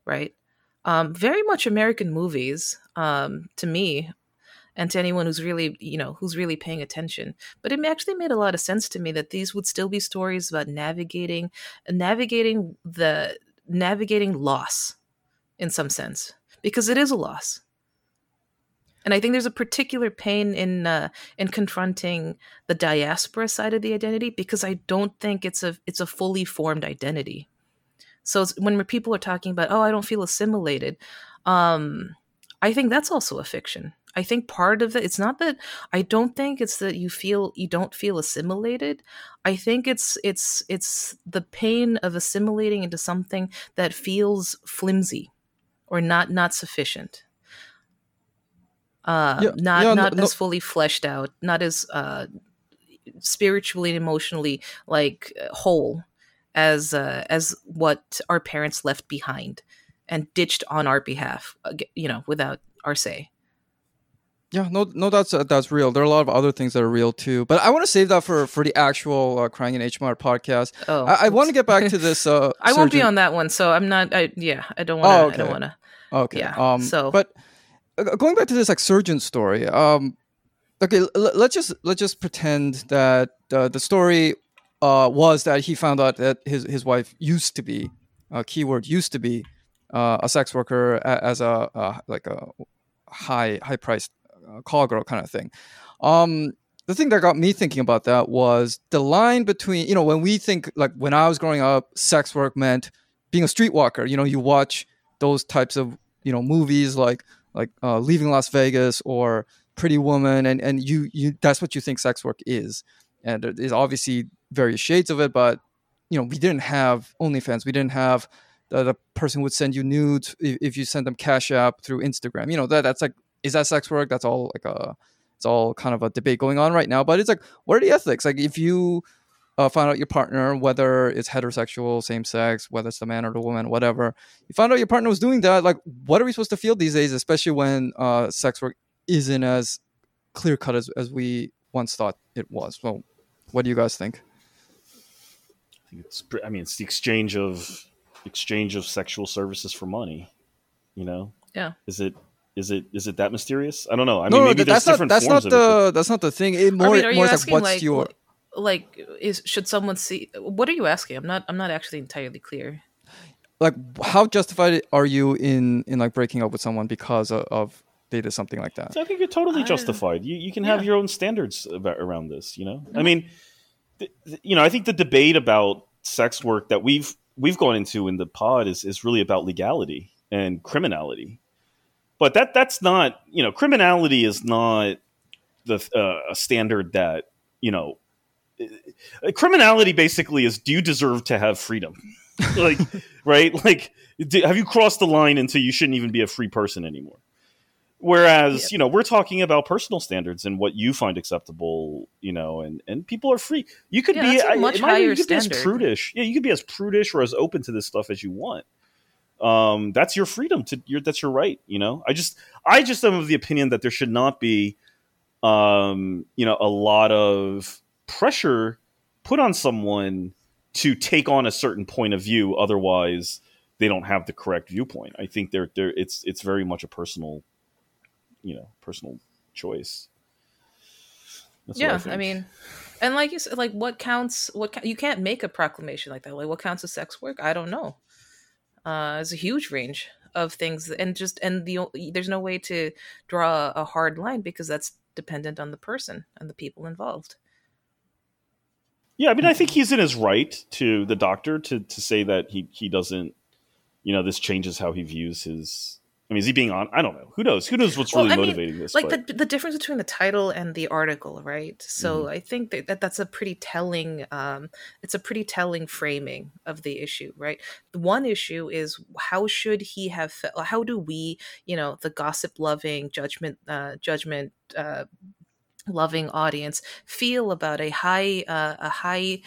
right? Um, very much American movies um, to me, and to anyone who's really you know who's really paying attention. But it actually made a lot of sense to me that these would still be stories about navigating navigating the navigating loss in some sense because it is a loss. And i think there's a particular pain in uh, in confronting the diaspora side of the identity because i don't think it's a it's a fully formed identity. So when people are talking about oh i don't feel assimilated um i think that's also a fiction i think part of it it's not that i don't think it's that you feel you don't feel assimilated. I think it's it's it's the pain of assimilating into something that feels flimsy or not not sufficient. Uh Yeah, not yeah, not no- as fully fleshed out not as uh spiritually and emotionally like uh, whole as uh, as what our parents left behind and ditched on our behalf uh, you know without our say Yeah, no, no, that's uh, that's real. There are a lot of other things that are real too, but I want to save that for for the actual uh, crying in H Mart podcast. oh I, I want to get back to this. Uh, i won't be on that one so i'm not i yeah i don't want to Oh, i don't want to Okay. Yeah, Um, so- but uh, going back to this like surgeon story. Um, okay, l- l- let's just let's just pretend that uh, the story uh, was that he found out that his his wife used to be, uh, keyword used to be, uh, a sex worker as a uh, like a high high priced uh, call girl kind of thing. Um, the thing that got me thinking about that was the line between you know when we think like when I was growing up, sex work meant being a streetwalker. You know, you watch those types of you know movies like like uh, Leaving Las Vegas or Pretty Woman, and and you you that's what you think sex work is, and there is obviously various shades of it, but you know we didn't have OnlyFans, we didn't have the, the person would send you nudes if, if you send them Cash App through Instagram. You know that that's like is that sex work? That's all like a it's all kind of a debate going on right now. But it's like what are the ethics? Like if you uh, find out your partner, whether it's heterosexual, same sex, whether it's the man or the woman, whatever, you find out your partner was doing that. Like, what are we supposed to feel these days, especially when uh, sex work isn't as clear cut as, as we once thought it was? Well, what do you guys think? I think it's. I mean, it's the exchange of exchange of sexual services for money. You know. Yeah. Is it? Is it? Is it that mysterious? I don't know. I no, mean, no, maybe th- there's that's not different that's forms not of it. but- the that's not the thing. It more I mean, are you more is like asking what's like your like is should someone see what are you asking i'm not i'm not actually entirely clear like how justified are you in in like breaking up with someone because of, of they did something like that? I think you're totally justified. You you can have yeah. your own standards about, around this. You know, I Mhm. mean, th- th- you know, I think the debate about sex work that we've we've gone into in the pod is is really about legality and criminality. But that that's not you know criminality is not the uh, a standard that you know. uh, Criminality basically is: Do you deserve to have freedom? like, right? Like, do, have you crossed the line into you shouldn't even be a free person anymore? Whereas, Yeah. you know, we're talking about personal standards and what you find acceptable, you know, and, and people are free. You could Yeah, be a I- much view, higher you could be as standard. prudish. Yeah, you could be as prudish or as open to this stuff as you want. Um, that's your freedom to your that's your right, you know. I just I just am of the opinion that there should not be um, you know, a lot of pressure put on someone to take on a certain point of view otherwise they don't have the correct viewpoint. I think they're they're it's it's very much a personal you know, personal choice. That's yeah I, think. mean and like you said like what counts what you can't make a proclamation like that like what counts as sex work i don't know uh there's a huge range of things and just and the there's no way to draw a hard line because that's dependent on the person and the people involved. Yeah, I mean, I think he's in his right to the doctor to to say that he he doesn't, you know, this changes how he views his I mean, is he being on? I don't know. Who knows? Who knows what's Well, really I mean, motivating this? like but- the the difference between the title and the article right so Mm-hmm. i think that, that that's a pretty telling um it's a pretty telling framing of the issue right the one issue is how should he have fe- how do we you know the gossip loving judgment uh judgment uh loving audience feel about a high uh, a high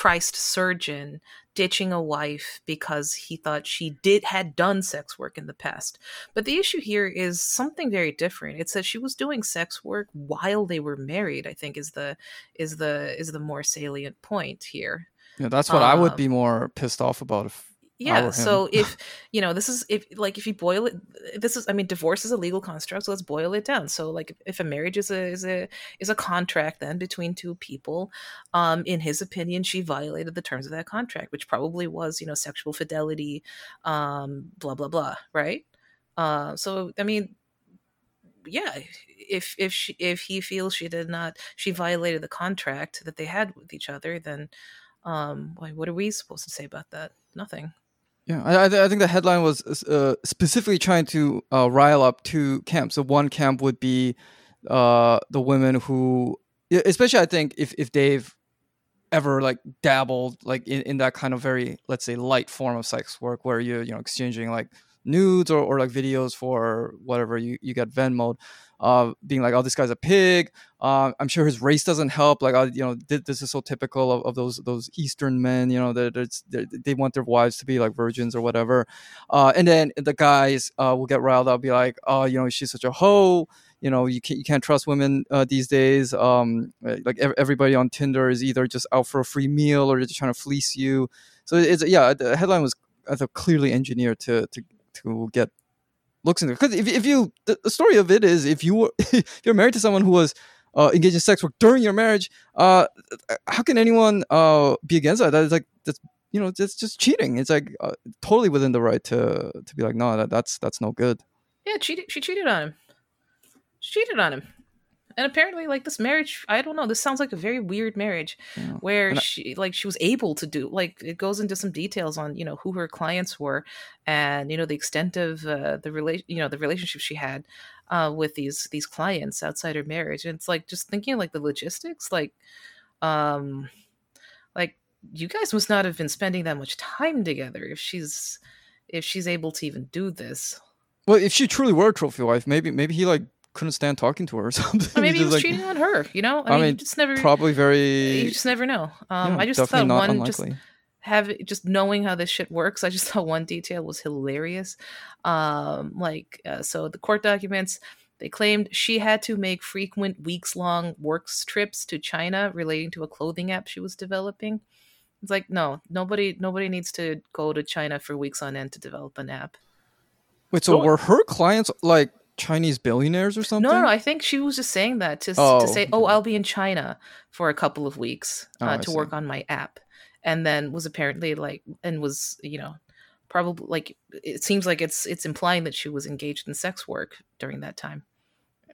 priced surgeon ditching a wife because he thought she did had done sex work in the past. But the issue here is something very different. It's that she was doing sex work while they were married i think is the is the is the more salient point here. Yeah, that's what I would Um, be more pissed off about if yeah so if you know this is if like if you boil it this is i mean divorce is a legal construct so let's boil it down. So like if a marriage is a is a is a contract then between two people um in his opinion she violated the terms of that contract which probably was you know sexual fidelity um blah blah blah right? Uh so i mean yeah if if she if he feels she did not she violated the contract that they had with each other then um why what are we supposed to say about that? Nothing Yeah, I, I think the headline was uh, specifically trying to uh, rile up two camps. So one camp would be uh, the women who, especially I think if if they've ever like dabbled like in, in that kind of very let's say light form of sex work where you're you know exchanging like nudes or, or like videos for whatever you, you get Venmo, uh, being like, oh, this guy's a pig. Uh, I'm sure his race doesn't help. Like, uh, you know, th- this is so typical of, of those those Eastern men. You know, they they want their wives to be like virgins or whatever. Uh, and then the guys uh, will get riled up, be like, oh, you know, she's such a hoe. You know, you can't you can't trust women uh, these days. Um, like ev- everybody on Tinder is either just out for a free meal or they're just trying to fleece you. So it's yeah, the headline was I thought clearly engineered to to to get looks into because if, if you the, the story of it is if you were if you're married to someone who was uh, engaged in sex work during your marriage, uh, how can anyone uh, be against that? That is like that's you know that's just cheating. It's like uh, totally within the right to to be like no that that's that's no good. Yeah, cheated. She cheated on him. She cheated on him, and apparently, like this marriage, I don't know. This sounds like a very weird marriage, Yeah. where I- she, like, she was able to do. Like, it goes into some details on, you know, who her clients were, and you know, the extent of uh, the relation, you know, the relationship she had uh, with these these clients outside her marriage. And it's like just thinking like the logistics, like, um, like you guys must not have been spending that much time together if she's if she's able to even do this. Well, if she truly were a trophy wife, maybe maybe he like couldn't stand talking to her or something. Or maybe he was like, cheating on her. You know, I, I mean, you mean, just never, Probably very. you just never know. Um, yeah, I just definitely thought not one, just have just knowing how this shit works. I just thought one detail was hilarious. Um, like, uh, so the court documents. They claimed she had to make frequent weeks long work trips to China relating to a clothing app she was developing. It's like no, nobody, nobody needs to go to China for weeks on end to develop an app. Wait, so Go- were her clients like Chinese billionaires or something? No, no, I think she was just saying that to, Oh, to say, "Oh. I'll be in China for a couple of weeks Oh, uh, I to see. work on my app," and then was apparently like, and was you know, probably like it seems like it's it's implying that she was engaged in sex work during that time.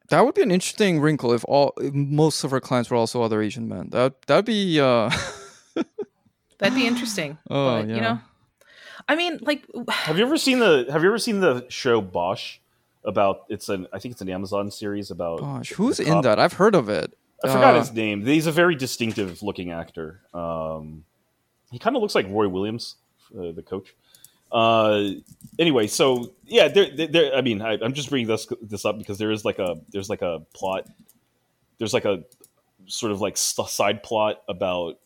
That would be an interesting wrinkle if all if most of her clients were also other Asian men. That that'd be uh That'd be interesting. Oh, but, yeah. You know, I mean, like, Have you ever seen the Have you ever seen the show Bosch? About it's an I think it's an Amazon series about. gosh, who's in that? I've heard of it. I forgot Uh, his name. He's a very distinctive looking actor. Um, he kind of looks like Roy Williams, uh, the coach. Uh, anyway, so yeah, there, there, there- I mean, I, I'm just bringing this this up because there is like a there's like a plot. There's like a sort of like side plot about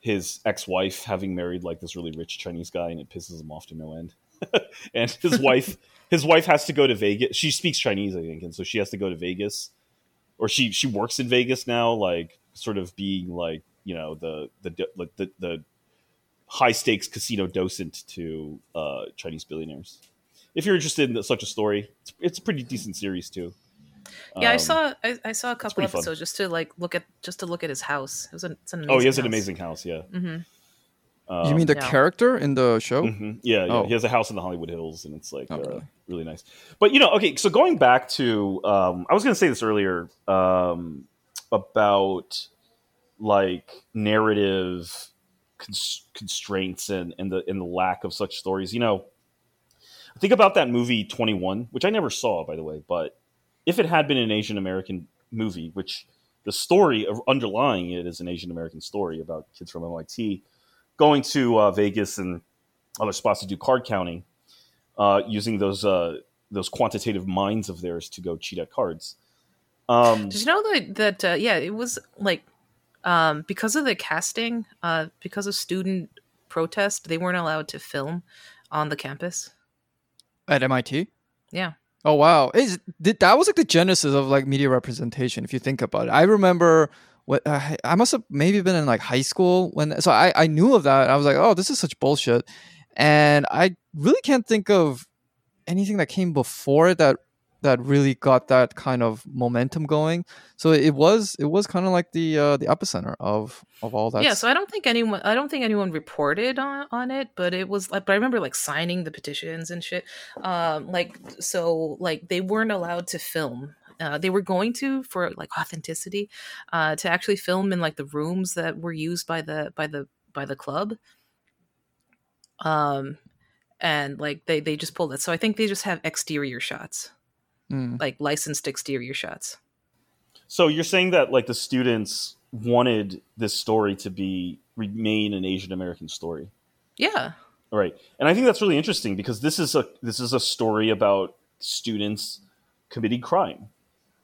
his ex-wife having married like this really rich Chinese guy, and it pisses him off to no end. and his wife, his wife has to go to Vegas. She speaks Chinese, I think, and so she has to go to Vegas or she she works in Vegas now, like sort of being like you know the the like the, the high stakes casino docent to uh, Chinese billionaires. If you're interested in such a story, it's, it's a pretty decent series too. yeah, I Um, saw I, I saw a couple pretty fun. episodes just to like look at just to look at his house. It was an, it's an amazing Oh, he has an house. amazing house. Yeah. hmm Um, you mean the yeah. character in the show? mhm, Yeah, yeah. Oh. He has a house in the Hollywood Hills, and it's like Oh, uh, really? really nice. But you know, okay. So going back to, um, I was going to say this earlier um, about like narrative cons- constraints and and the and the lack of such stories. You know, think about that movie Twenty One, which I never saw, by the way. But if it had been an Asian American movie, which the story of underlying it is an Asian American story about kids from MIT going to uh, Vegas and other spots to do card counting, uh, using those uh, those quantitative minds of theirs to go cheat at cards. Um, Did you know that that uh, yeah, it was like um, because of the casting, uh, because of student protest, they weren't allowed to film on the campus. At MIT. Yeah. Oh wow! Is that was like the genesis of like media representation? If you think about it, I remember what uh, I must have maybe been in like high school when. So I I knew of that. I was like, oh, this is such bullshit, and I really can't think of anything that came before it that that really got that kind of momentum going. So it was it was kind of like the uh, the epicenter of of all that. Yeah, so I don't think anyone I don't think anyone reported on, on it, but it was like but I remember like signing the petitions and shit. Um like so like they weren't allowed to film. Uh, they were going to for like authenticity uh to actually film in like the rooms that were used by the by the by the club. Um and like they they just pulled it. So I think they just have exterior shots. Mm. Like licensed exterior shots. so you're saying that like the students wanted this story to be remain an Asian American story, Yeah. right? And I think that's really interesting because this is a this is a story about students committing crime,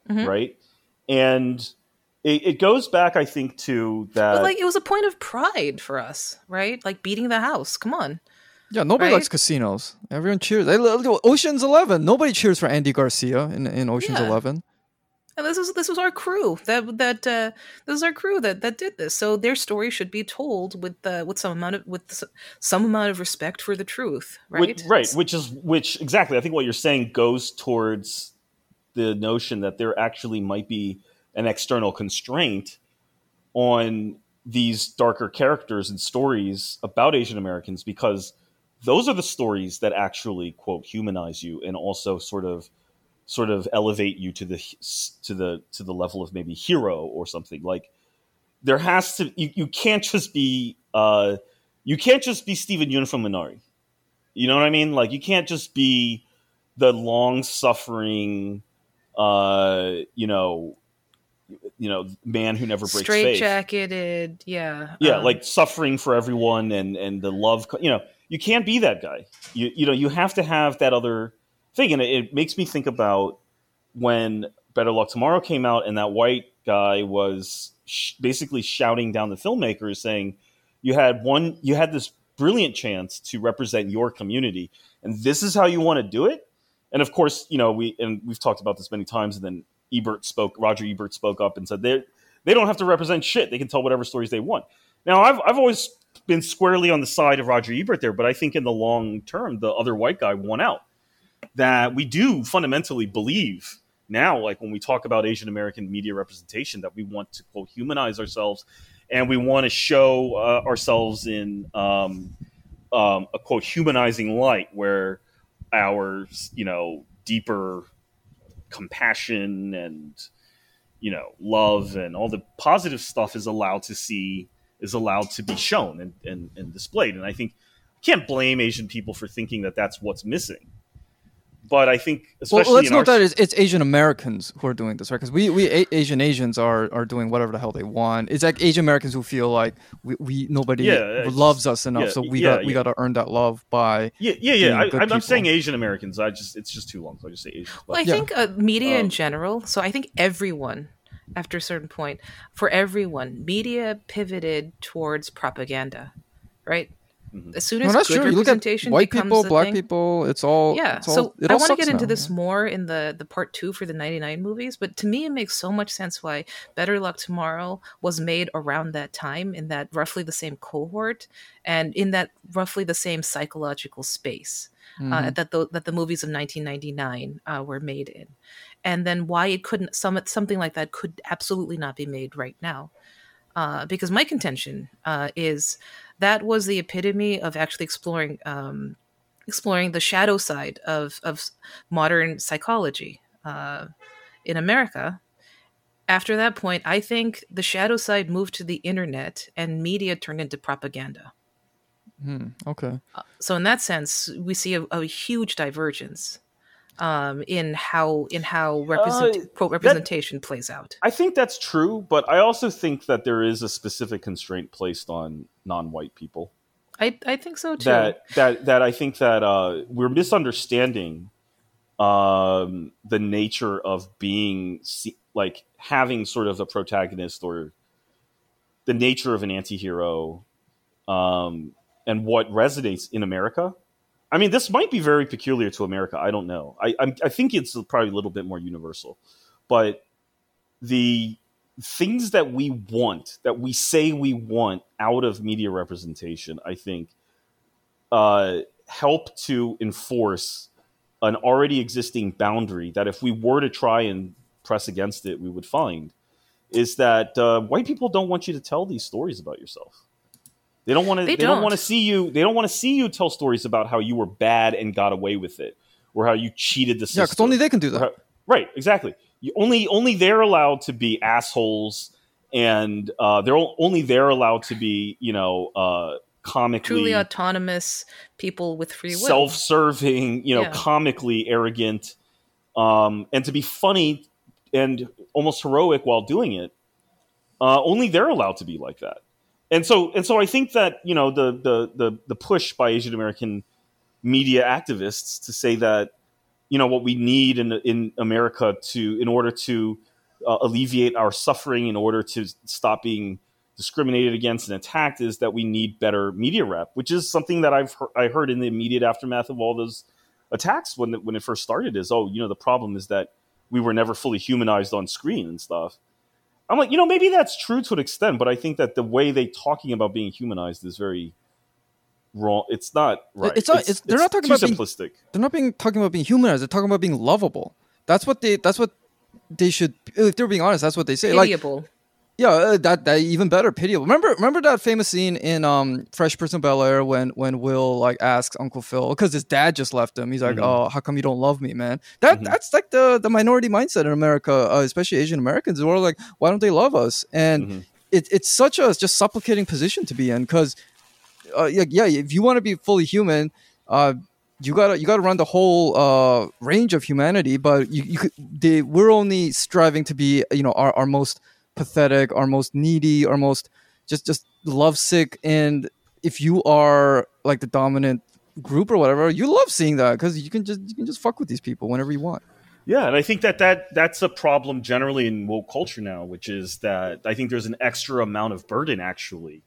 Mhm. right? And it, it goes back, I think, to that. But like it was a point of pride for us, right? Like beating the house. Come on. Yeah, nobody Right? likes casinos. Everyone cheers. Ocean's Eleven. Nobody cheers for Andy Garcia in, in Ocean's Yeah. Eleven. And this was this was our crew that that uh, this was our crew that that did this. So their story should be told with uh, with some amount of with some amount of respect for the truth, right? Which, right, which is which exactly. I think what you're saying goes towards the notion that there actually might be an external constraint on these darker characters and stories about Asian Americans because those are the stories that actually quote humanize you and also sort of sort of elevate you to the to the to the level of maybe hero or something like there has to you, you can't just be uh you can't just be Steven Yeun from Minari you know what I mean? Like you can't just be the long suffering, uh, you know, you know, man who never breaks straight jacketed, yeah, Yeah, um, like suffering for everyone and and the love. You know, you can't be that guy. You you know, you have to have that other thing, and it, it makes me think about when Better Luck Tomorrow came out, and that white guy was sh- basically shouting down the filmmakers, saying, "You had one, you had this brilliant chance to represent your community, and this is how you want to do it." And of course, you know, we and we've talked about this many times, and then Ebert spoke, Roger Ebert spoke up and said they they don't have to represent shit; they can tell whatever stories they want. Now, I've I've always been squarely on the side of Roger Ebert there, but I think in the long term, the other white guy won out. That we do fundamentally believe now, like when we talk about Asian American media representation, that we want to quote humanize ourselves, and we want to show uh, ourselves in um, um, a quote humanizing light, where our you know deeper compassion and you know love and all the positive stuff is allowed to see is allowed to be shown and, and, and displayed. And i think I can't blame asian people for thinking that that's what's missing but i think especially Well, let's in note our, that it's, it's Asian Americans who are doing this, right? Because we, we A- Asian Asians are, are doing whatever the hell they want. It's like Asian Americans who feel like we, we nobody Yeah, it's loves us enough, yeah, so we yeah, got we got to earn that love by. yeah yeah yeah being I, good I'm, I'm saying asian americans i just it's just too long so i just say asian Well, I Yeah. think uh, media in Um, general. So I think everyone, after a certain point, for everyone, media pivoted towards propaganda, right? Mhm. As soon No, as that's good true. You look at representation white becomes people, black thing- people. It's all yeah. It's all, so it I want to sucks get into now, this yeah. more in the the part two for the ninety nine movies, but to me, it makes so much sense why Better Luck Tomorrow was made around that time in that roughly the same cohort and in that roughly the same psychological space uh, Mhm. that the that the movies of 1999 uh, were made in, and then why it couldn't some something like that could absolutely not be made right now. Uh, because my contention uh, is that was the epitome of actually exploring um, exploring the shadow side of of modern psychology uh, in America. After that point, I think the shadow side moved to the internet and media turned into propaganda. Hmm, okay. So in that sense, we see a, a huge divergence um, in how in how represent, Uh, quote representation plays out. I think that's true, but I also think that there is a specific constraint placed on non-white people. I I think so too. That that that I think that uh, we're misunderstanding um, the nature of being se- like having sort of a protagonist or the nature of an anti-hero um, and what resonates in America. I mean, this might be very peculiar to America. I don't know. I I'm, I think it's probably a little bit more universal, but the things that we want, that we say we want out of media representation, I think, uh, help to enforce an already existing boundary that if we were to try and press against it, we would find is that uh, white people don't want you to tell these stories about yourself. They don't want to. They They, don't don't. want to see you. They don't want to see you tell stories about how you were bad and got away with it, or how you cheated the system. Yeah, because only they can do that. how- right, exactly. You only only they're allowed to be assholes, and uh, they're only they're allowed to be you know uh, comically Truly autonomous people with free will. self-serving, you know, Yeah. comically arrogant, um, and to be funny and almost heroic while doing it. Uh, only they're allowed to be like that, and so and so I think that you know the the the, the push by Asian American media activists to say that you know what we need in in America to in order to uh, alleviate our suffering, in order to stop being discriminated against and attacked, is that we need better media rep, which is something that I've heard, I heard in the immediate aftermath of all those attacks when it, when it first started. Is oh, you know, the problem is that we were never fully humanized on screen and stuff. I'm like, you know, maybe that's true to an extent, but I think that the way they talking about being humanized is very wrong. It's not right. It's not- it's- they're not talking too about being- simplistic. They're not being talking about being humanized. They're talking about being lovable. That's what they. That's what they should. If they're being honest, that's what they say. Like, Pitiable. Yeah, uh, that that even better, pitiable. Remember, remember that famous scene in um Fresh Prince of Bel Air when when Will like asks Uncle Phil because his dad just left him. He's like, Mhm. "Oh, how come you don't love me, man?" That Mhm. that's like the the minority mindset in America, uh, especially Asian Americans. We're like, why don't they love us? And Mhm. it, it's such a just supplicating position to be in because, uh, yeah, yeah, if you want to be fully human, uh, you gotta you gotta run the whole uh, range of humanity. But you, you could, they, we're only striving to be you know our, our most pathetic, our most needy, our most just just lovesick. And if you are like the dominant group or whatever, you love seeing that because you can just you can just fuck with these people whenever you want. Yeah, and I think that, that that's a problem generally in woke culture now, which is that I think there's an extra amount of burden actually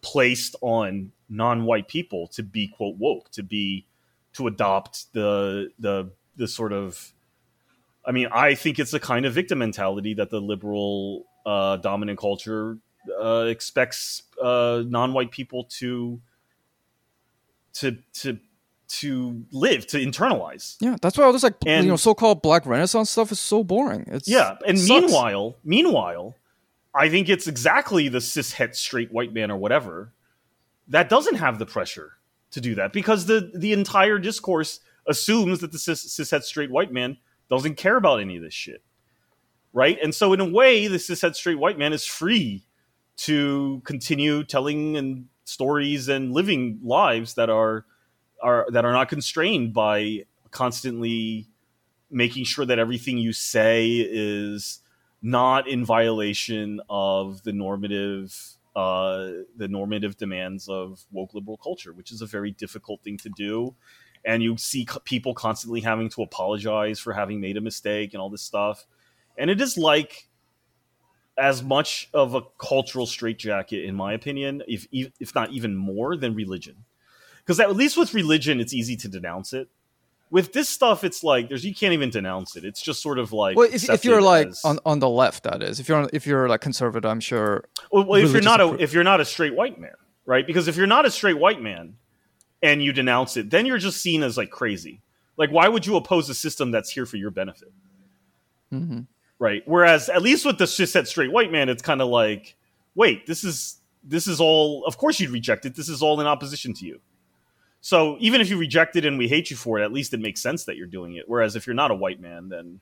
placed on non-white people to be quote woke, to be to adopt the the the sort of I mean, I think it's a kind of victim mentality that the liberal uh, dominant culture uh, expects uh, non-white people to to to to live to internalize. Yeah, that's why all this like And- you know so-called Black Renaissance stuff is so boring. It's Yeah, and sucks. meanwhile, meanwhile, I think it's exactly the cishet straight white man or whatever that doesn't have the pressure to do that because the the entire discourse assumes that the cis, cishet straight white man doesn't care about any of this shit, right? And so, in a way, the cishet straight white man is free to continue telling and stories and living lives that are are that are not constrained by constantly making sure that everything you say is not in violation of the normative uh, the normative demands of woke liberal culture, which is a very difficult thing to do. And you see co- people constantly having to apologize for having made a mistake and all this stuff. And it is like as much of a cultural straitjacket, in my opinion, if if not even more than religion. Because at least with religion, it's easy to denounce it. With this stuff, it's like there's you can't even denounce it. It's just sort of like Well, if, if you're like as- on, on the left, that is. If you're on, if you're like conservative, I'm sure. Well, well, if you're not a if you're not a straight white man, right? Because if you're not a straight white man and you denounce it, then you're just seen as like crazy. Like, why would you oppose a system that's here for your benefit, hmm right? Whereas, at least with the cishet straight white man, it's kind of like, wait, this is this is all. Of course, you'd reject it. This is all in opposition to you. So even if you reject it and we hate you for it, at least it makes sense that you're doing it. Whereas if you're not a white man, then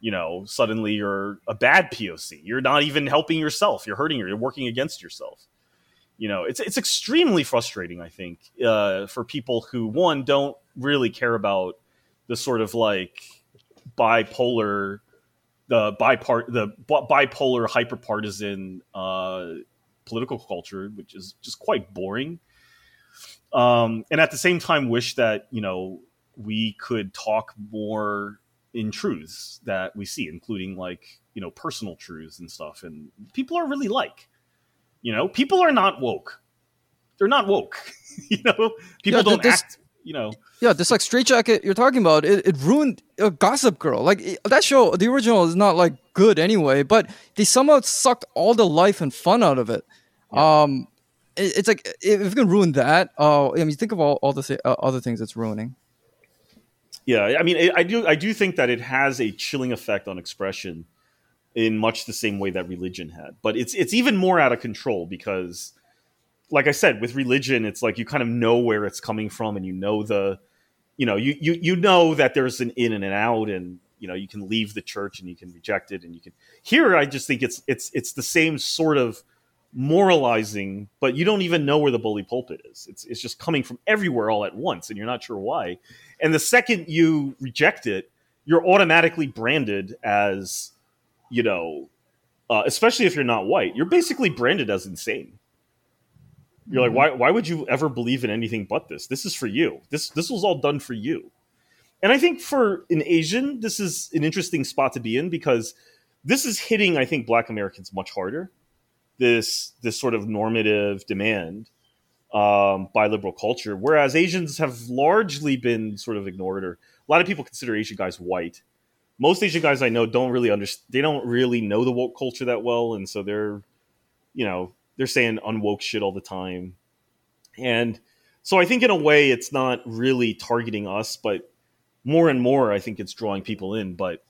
you know suddenly you're a bad POC. You're not even helping yourself. You're hurting. You're working against yourself. you know, it's it's extremely frustrating. I think uh, for people who one don't really care about the sort of like bipolar, the bipart the bipolar hyperpartisan uh, political culture, which is just quite boring. Um, and at the same time, wish that you know we could talk more in truths that we see, including like you know personal truths and stuff. And people are really like, you know, people are not woke. They're not woke. you know, people yeah, don't this, act. You know, yeah, this like Straight Jacket you're talking about, it, it ruined a Gossip Girl. Like it, that show, the original is not like good anyway, but they somehow sucked all the life and fun out of it. Yeah. Um, it, it's like if you can ruin that, uh, I mean, think of all all the th- uh, other things it's ruining. Yeah, I mean, I do I do think that it has a chilling effect on expression in much the same way that religion had, but it's it's even more out of control because, like I said, with religion, it's like you kind of know where it's coming from, and you know the, you know, you you you know that there's an in and an out, and you know you can leave the church and you can reject it, and you can. Here, I just think it's it's it's the same sort of moralizing, but you don't even know where the bully pulpit is. It's it's just coming from everywhere all at once, and you're not sure why. And the second you reject it, you're automatically branded as, you know, uh, especially if you're not white, you're basically branded as insane. You're mm-hmm. like, why why would you ever believe in anything but this? This is for you. This this was all done for you. And I think for an Asian, this is an interesting spot to be in because this is hitting, I think, black Americans much harder this this sort of normative demand um, by liberal culture, whereas Asians have largely been sort of ignored. Or a lot of people consider Asian guys white. Most Asian guys I know don't really understand. They don't really know the woke culture that well, and so they're, you know, they're saying unwoke shit all the time. And so I think in a way it's not really targeting us, but more and more I think it's drawing people in. But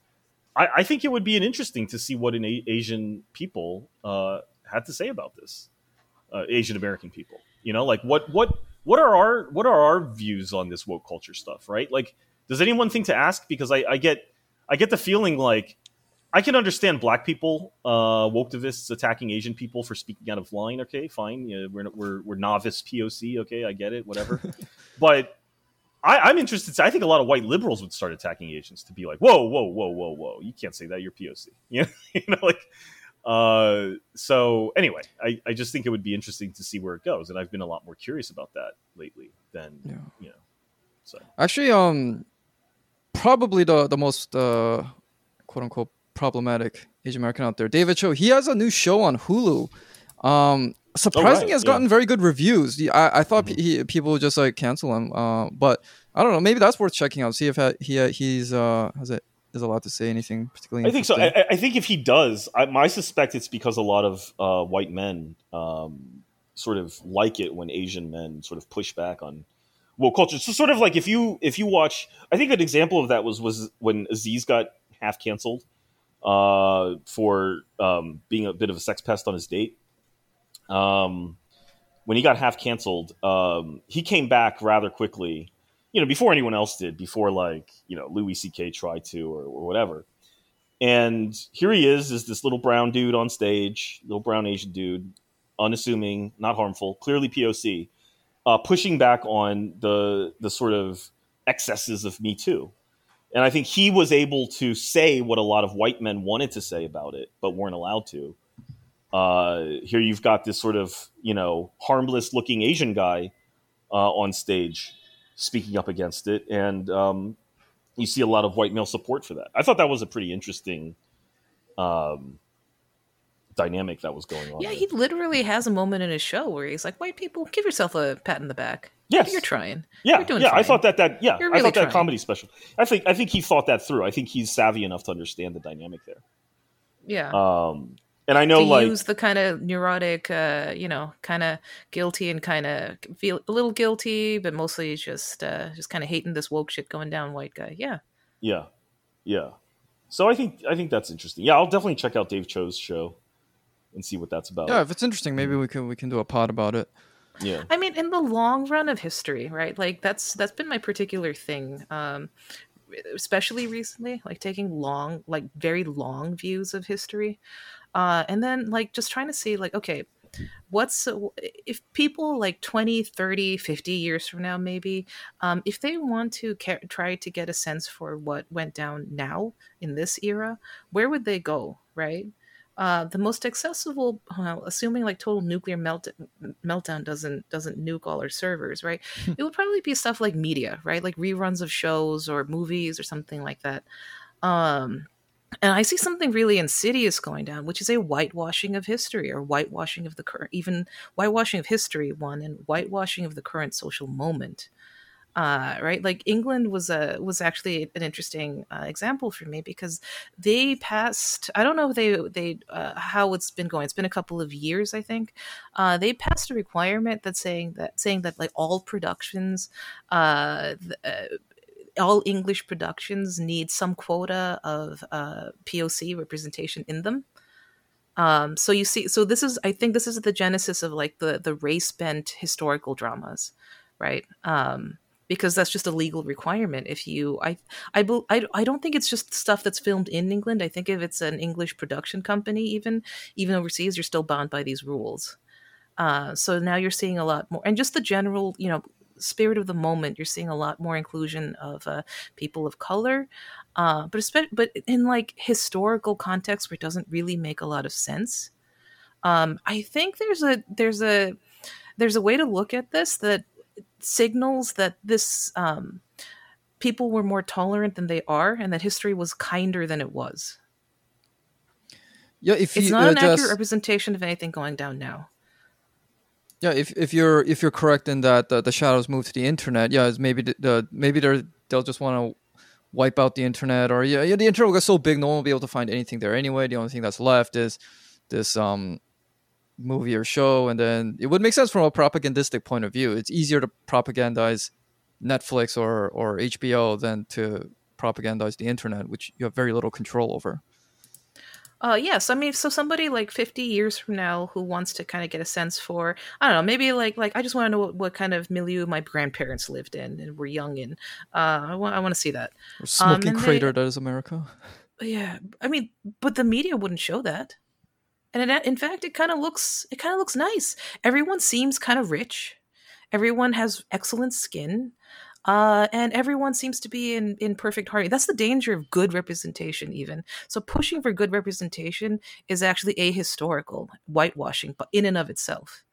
I, I think it would be an interesting to see what an a- Asian people uh, had to say about this, uh, Asian American people. You know, like what what what are our what are our views on this woke culture stuff, right? Like, does anyone think to ask? Because I, I get I get the feeling like I can understand black people, uh, woketivists attacking Asian people for speaking out of line. Okay, fine. You know, we're, we're, we're novice POC. Okay, I get it. Whatever. but I, am interested. To, I think a lot of white liberals would start attacking Asians to be like, whoa, whoa, whoa, whoa, whoa. You can't say that. You're POC. You know, you know like uh, so anyway, I, I just think it would be interesting to see where it goes, and I've been a lot more curious about that lately than yeah. you know. So actually, um, probably the the most uh, quote unquote problematic Asian American out there, David Choe. He has a new show on Hulu. Um, surprisingly, oh, right. has gotten yeah. very good reviews. I, I thought mm-hmm. he, people would just like cancel him, uh, but I don't know. Maybe that's worth checking out. See if he he's uh has it is allowed to say anything particularly. I think so. I, I, think if he does, I, I, suspect it's because a lot of uh, white men um, sort of like it when Asian men sort of push back on well culture. So sort of like if you if you watch, I think an example of that was was when Aziz got half canceled uh, for um, being a bit of a sex pest on his date. Um, when he got half canceled, um, he came back rather quickly you know, before anyone else did, before like, you know, Louis C.K. tried to or, or whatever. And here he is, is this little brown dude on stage, little brown Asian dude, unassuming, not harmful, clearly POC, uh, pushing back on the the sort of excesses of Me Too. And I think he was able to say what a lot of white men wanted to say about it, but weren't allowed to. Uh, here you've got this sort of, you know, harmless looking Asian guy uh, on stage speaking up against it, and um, you see a lot of white male support for that. I thought that was a pretty interesting um, dynamic that was going on. Yeah, there. he literally has a moment in his show where he's like, "White people, give yourself a pat in the back. Yes, you're trying. Yeah, you're doing yeah. fine. I thought that that yeah, really I thought trying. that comedy special. I think I think he thought that through. I think he's savvy enough to understand the dynamic there. Yeah. Um, and I know like use the kind of neurotic, uh, you know, kind of guilty and kind of feel a little guilty, but mostly just uh, just kind of hating this woke shit going down. White guy, yeah, yeah, yeah. So I think I think that's interesting. Yeah, I'll definitely check out Dave Choe's show and see what that's about. Yeah, if it's interesting, maybe we can we can do a pod about it. Yeah. I mean, in the long run of history, right? Like that's that's been my particular thing. Um, especially recently, like taking long, like very long views of history. Uh, and then like just trying to see like, okay, what's if people like 20 30 50 years from now maybe um, if they want to ca- try to get a sense for what went down now in this era where would they go right uh, the most accessible, well, assuming like total nuclear melt meltdown doesn't doesn't nuke all our servers, right? it would probably be stuff like media, right? Like reruns of shows or movies or something like that. Um, and I see something really insidious going down, which is a whitewashing of history or whitewashing of the current, even whitewashing of history, one, and whitewashing of the current social moment. Uh, right, like England was a was actually an interesting uh, example for me because they passed. I don't know if they they uh, how it's been going. It's been a couple of years, I think. Uh, they passed a requirement that saying that saying that like all productions, uh, uh all English productions need some quota of POC representation in them. Um, so you see, so this is, I think, this is the genesis of like the the race bent historical dramas, right? Um, because that's just a legal requirement. If you, I, I, I, I don't think it's just stuff that's filmed in England. I think if it's an English production company, even even overseas, you're still bound by these rules. Uh, so now you're seeing a lot more, and just the general, you know, spirit of the moment, you're seeing a lot more inclusion of uh, people of color, uh, but but in like historical context where it doesn't really make a lot of sense. Um, I think there's a there's a there's a way to look at this that signals that this um, people were more tolerant than they are, and that history was kinder than it was. Yeah, if it's not an accurate representation of anything going down now. Yeah if, if you're if you're correct in that the, the shadows move to the internet yeah maybe the, the maybe they're they'll just want to wipe out the internet or yeah, yeah the internet will get so big no one will be able to find anything there anyway. The only thing that's left is this um movie or show and then it would make sense from a propagandistic point of view it's easier to propagandize netflix or or hbo than to propagandize the internet which you have very little control over uh, yes, I mean, so somebody like 50 years from now who wants to kind of get a sense for, I don't know, maybe like like I just want to know what, what kind of milieu my grandparents lived in and were young in. Uh, I want I want to see that. Or smoking um, crater they, that is America. Yeah, I mean, but the media wouldn't show that, and it, in fact, it kind of looks it kind of looks nice. Everyone seems kind of rich. Everyone has excellent skin. Uh, and everyone seems to be in, in perfect harmony. That's the danger of good representation, even. So, pushing for good representation is actually ahistorical, whitewashing, but in and of itself.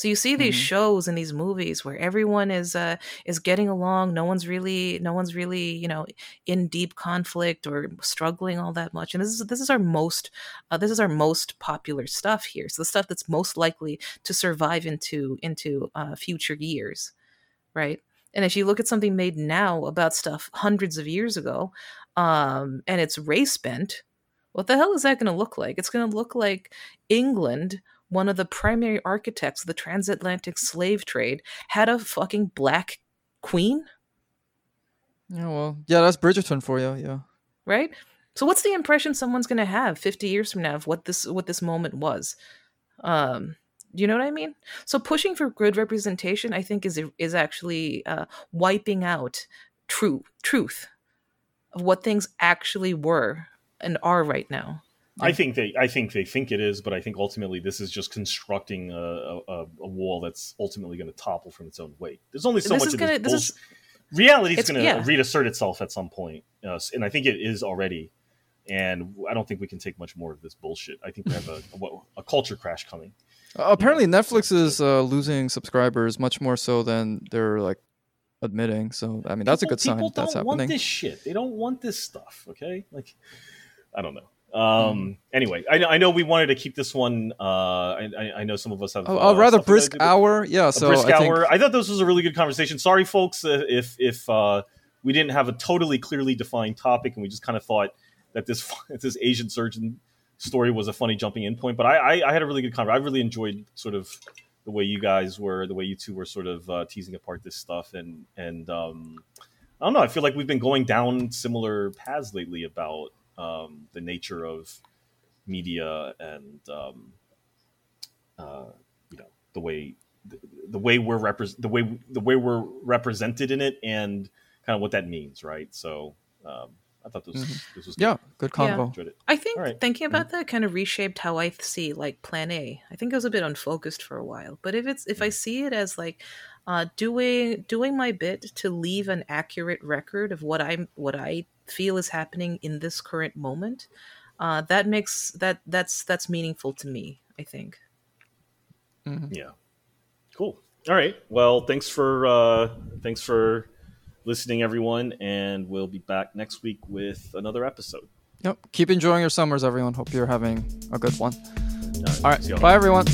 So you see these mm-hmm. shows and these movies where everyone is uh, is getting along. No one's really no one's really you know in deep conflict or struggling all that much. And this is this is our most uh, this is our most popular stuff here. So the stuff that's most likely to survive into into uh, future years, right? And if you look at something made now about stuff hundreds of years ago, um, and it's race bent, what the hell is that going to look like? It's going to look like England, one of the primary architects of the transatlantic slave trade, had a fucking black queen. Yeah, well, yeah, that's Bridgerton for you, yeah. Right. So, what's the impression someone's going to have fifty years from now of what this what this moment was? Um, do you know what I mean? So pushing for good representation, I think, is is actually uh, wiping out true truth of what things actually were and are right now. I think they, I think they think it is, but I think ultimately this is just constructing a, a, a wall that's ultimately going to topple from its own weight. There's only so this much of gonna, this. this is, reality is going to yeah. reassert itself at some point, uh, and I think it is already. And I don't think we can take much more of this bullshit. I think we have a, a, a culture crash coming. Uh, apparently, Netflix is uh, losing subscribers much more so than they're like admitting. So, I mean, that's people, a good sign people don't happening. Want this shit? They don't want this stuff. Okay, like I don't know. Um. Mm. Anyway, I, I know we wanted to keep this one. Uh, I, I know some of us have. Oh, uh, rather brisk hour. Yeah. So brisk I hour. Think... I thought this was a really good conversation. Sorry, folks, uh, if if uh, we didn't have a totally clearly defined topic and we just kind of thought that this this Asian surgeon story was a funny jumping in point. But I, I, I had a really good conversation. I really enjoyed sort of the way you guys were, the way you two were sort of uh, teasing apart this stuff, and and um, I don't know. I feel like we've been going down similar paths lately about um, the nature of media and um, uh, you know the way the, the way we're repre- the way the way we're represented in it and kind of what that means, right? So um, I thought this, was this was good. Yeah, good Yeah. convo. enjoyed it. I think All right. thinking about that kind of reshaped how I see like Plan A. I think it was a bit unfocused for a while, but if it's if I see it as like uh, doing doing my bit to leave an accurate record of what I'm what I feel is happening in this current moment, uh, that makes that that's that's meaningful to me. I think. Yeah. Cool. All right. Well, thanks for uh, thanks for listening, everyone, and we'll be back next week with another episode. Yep. Keep enjoying your summers, everyone. Hope you're having a good one. All right. All right. See y'all. Bye, everyone.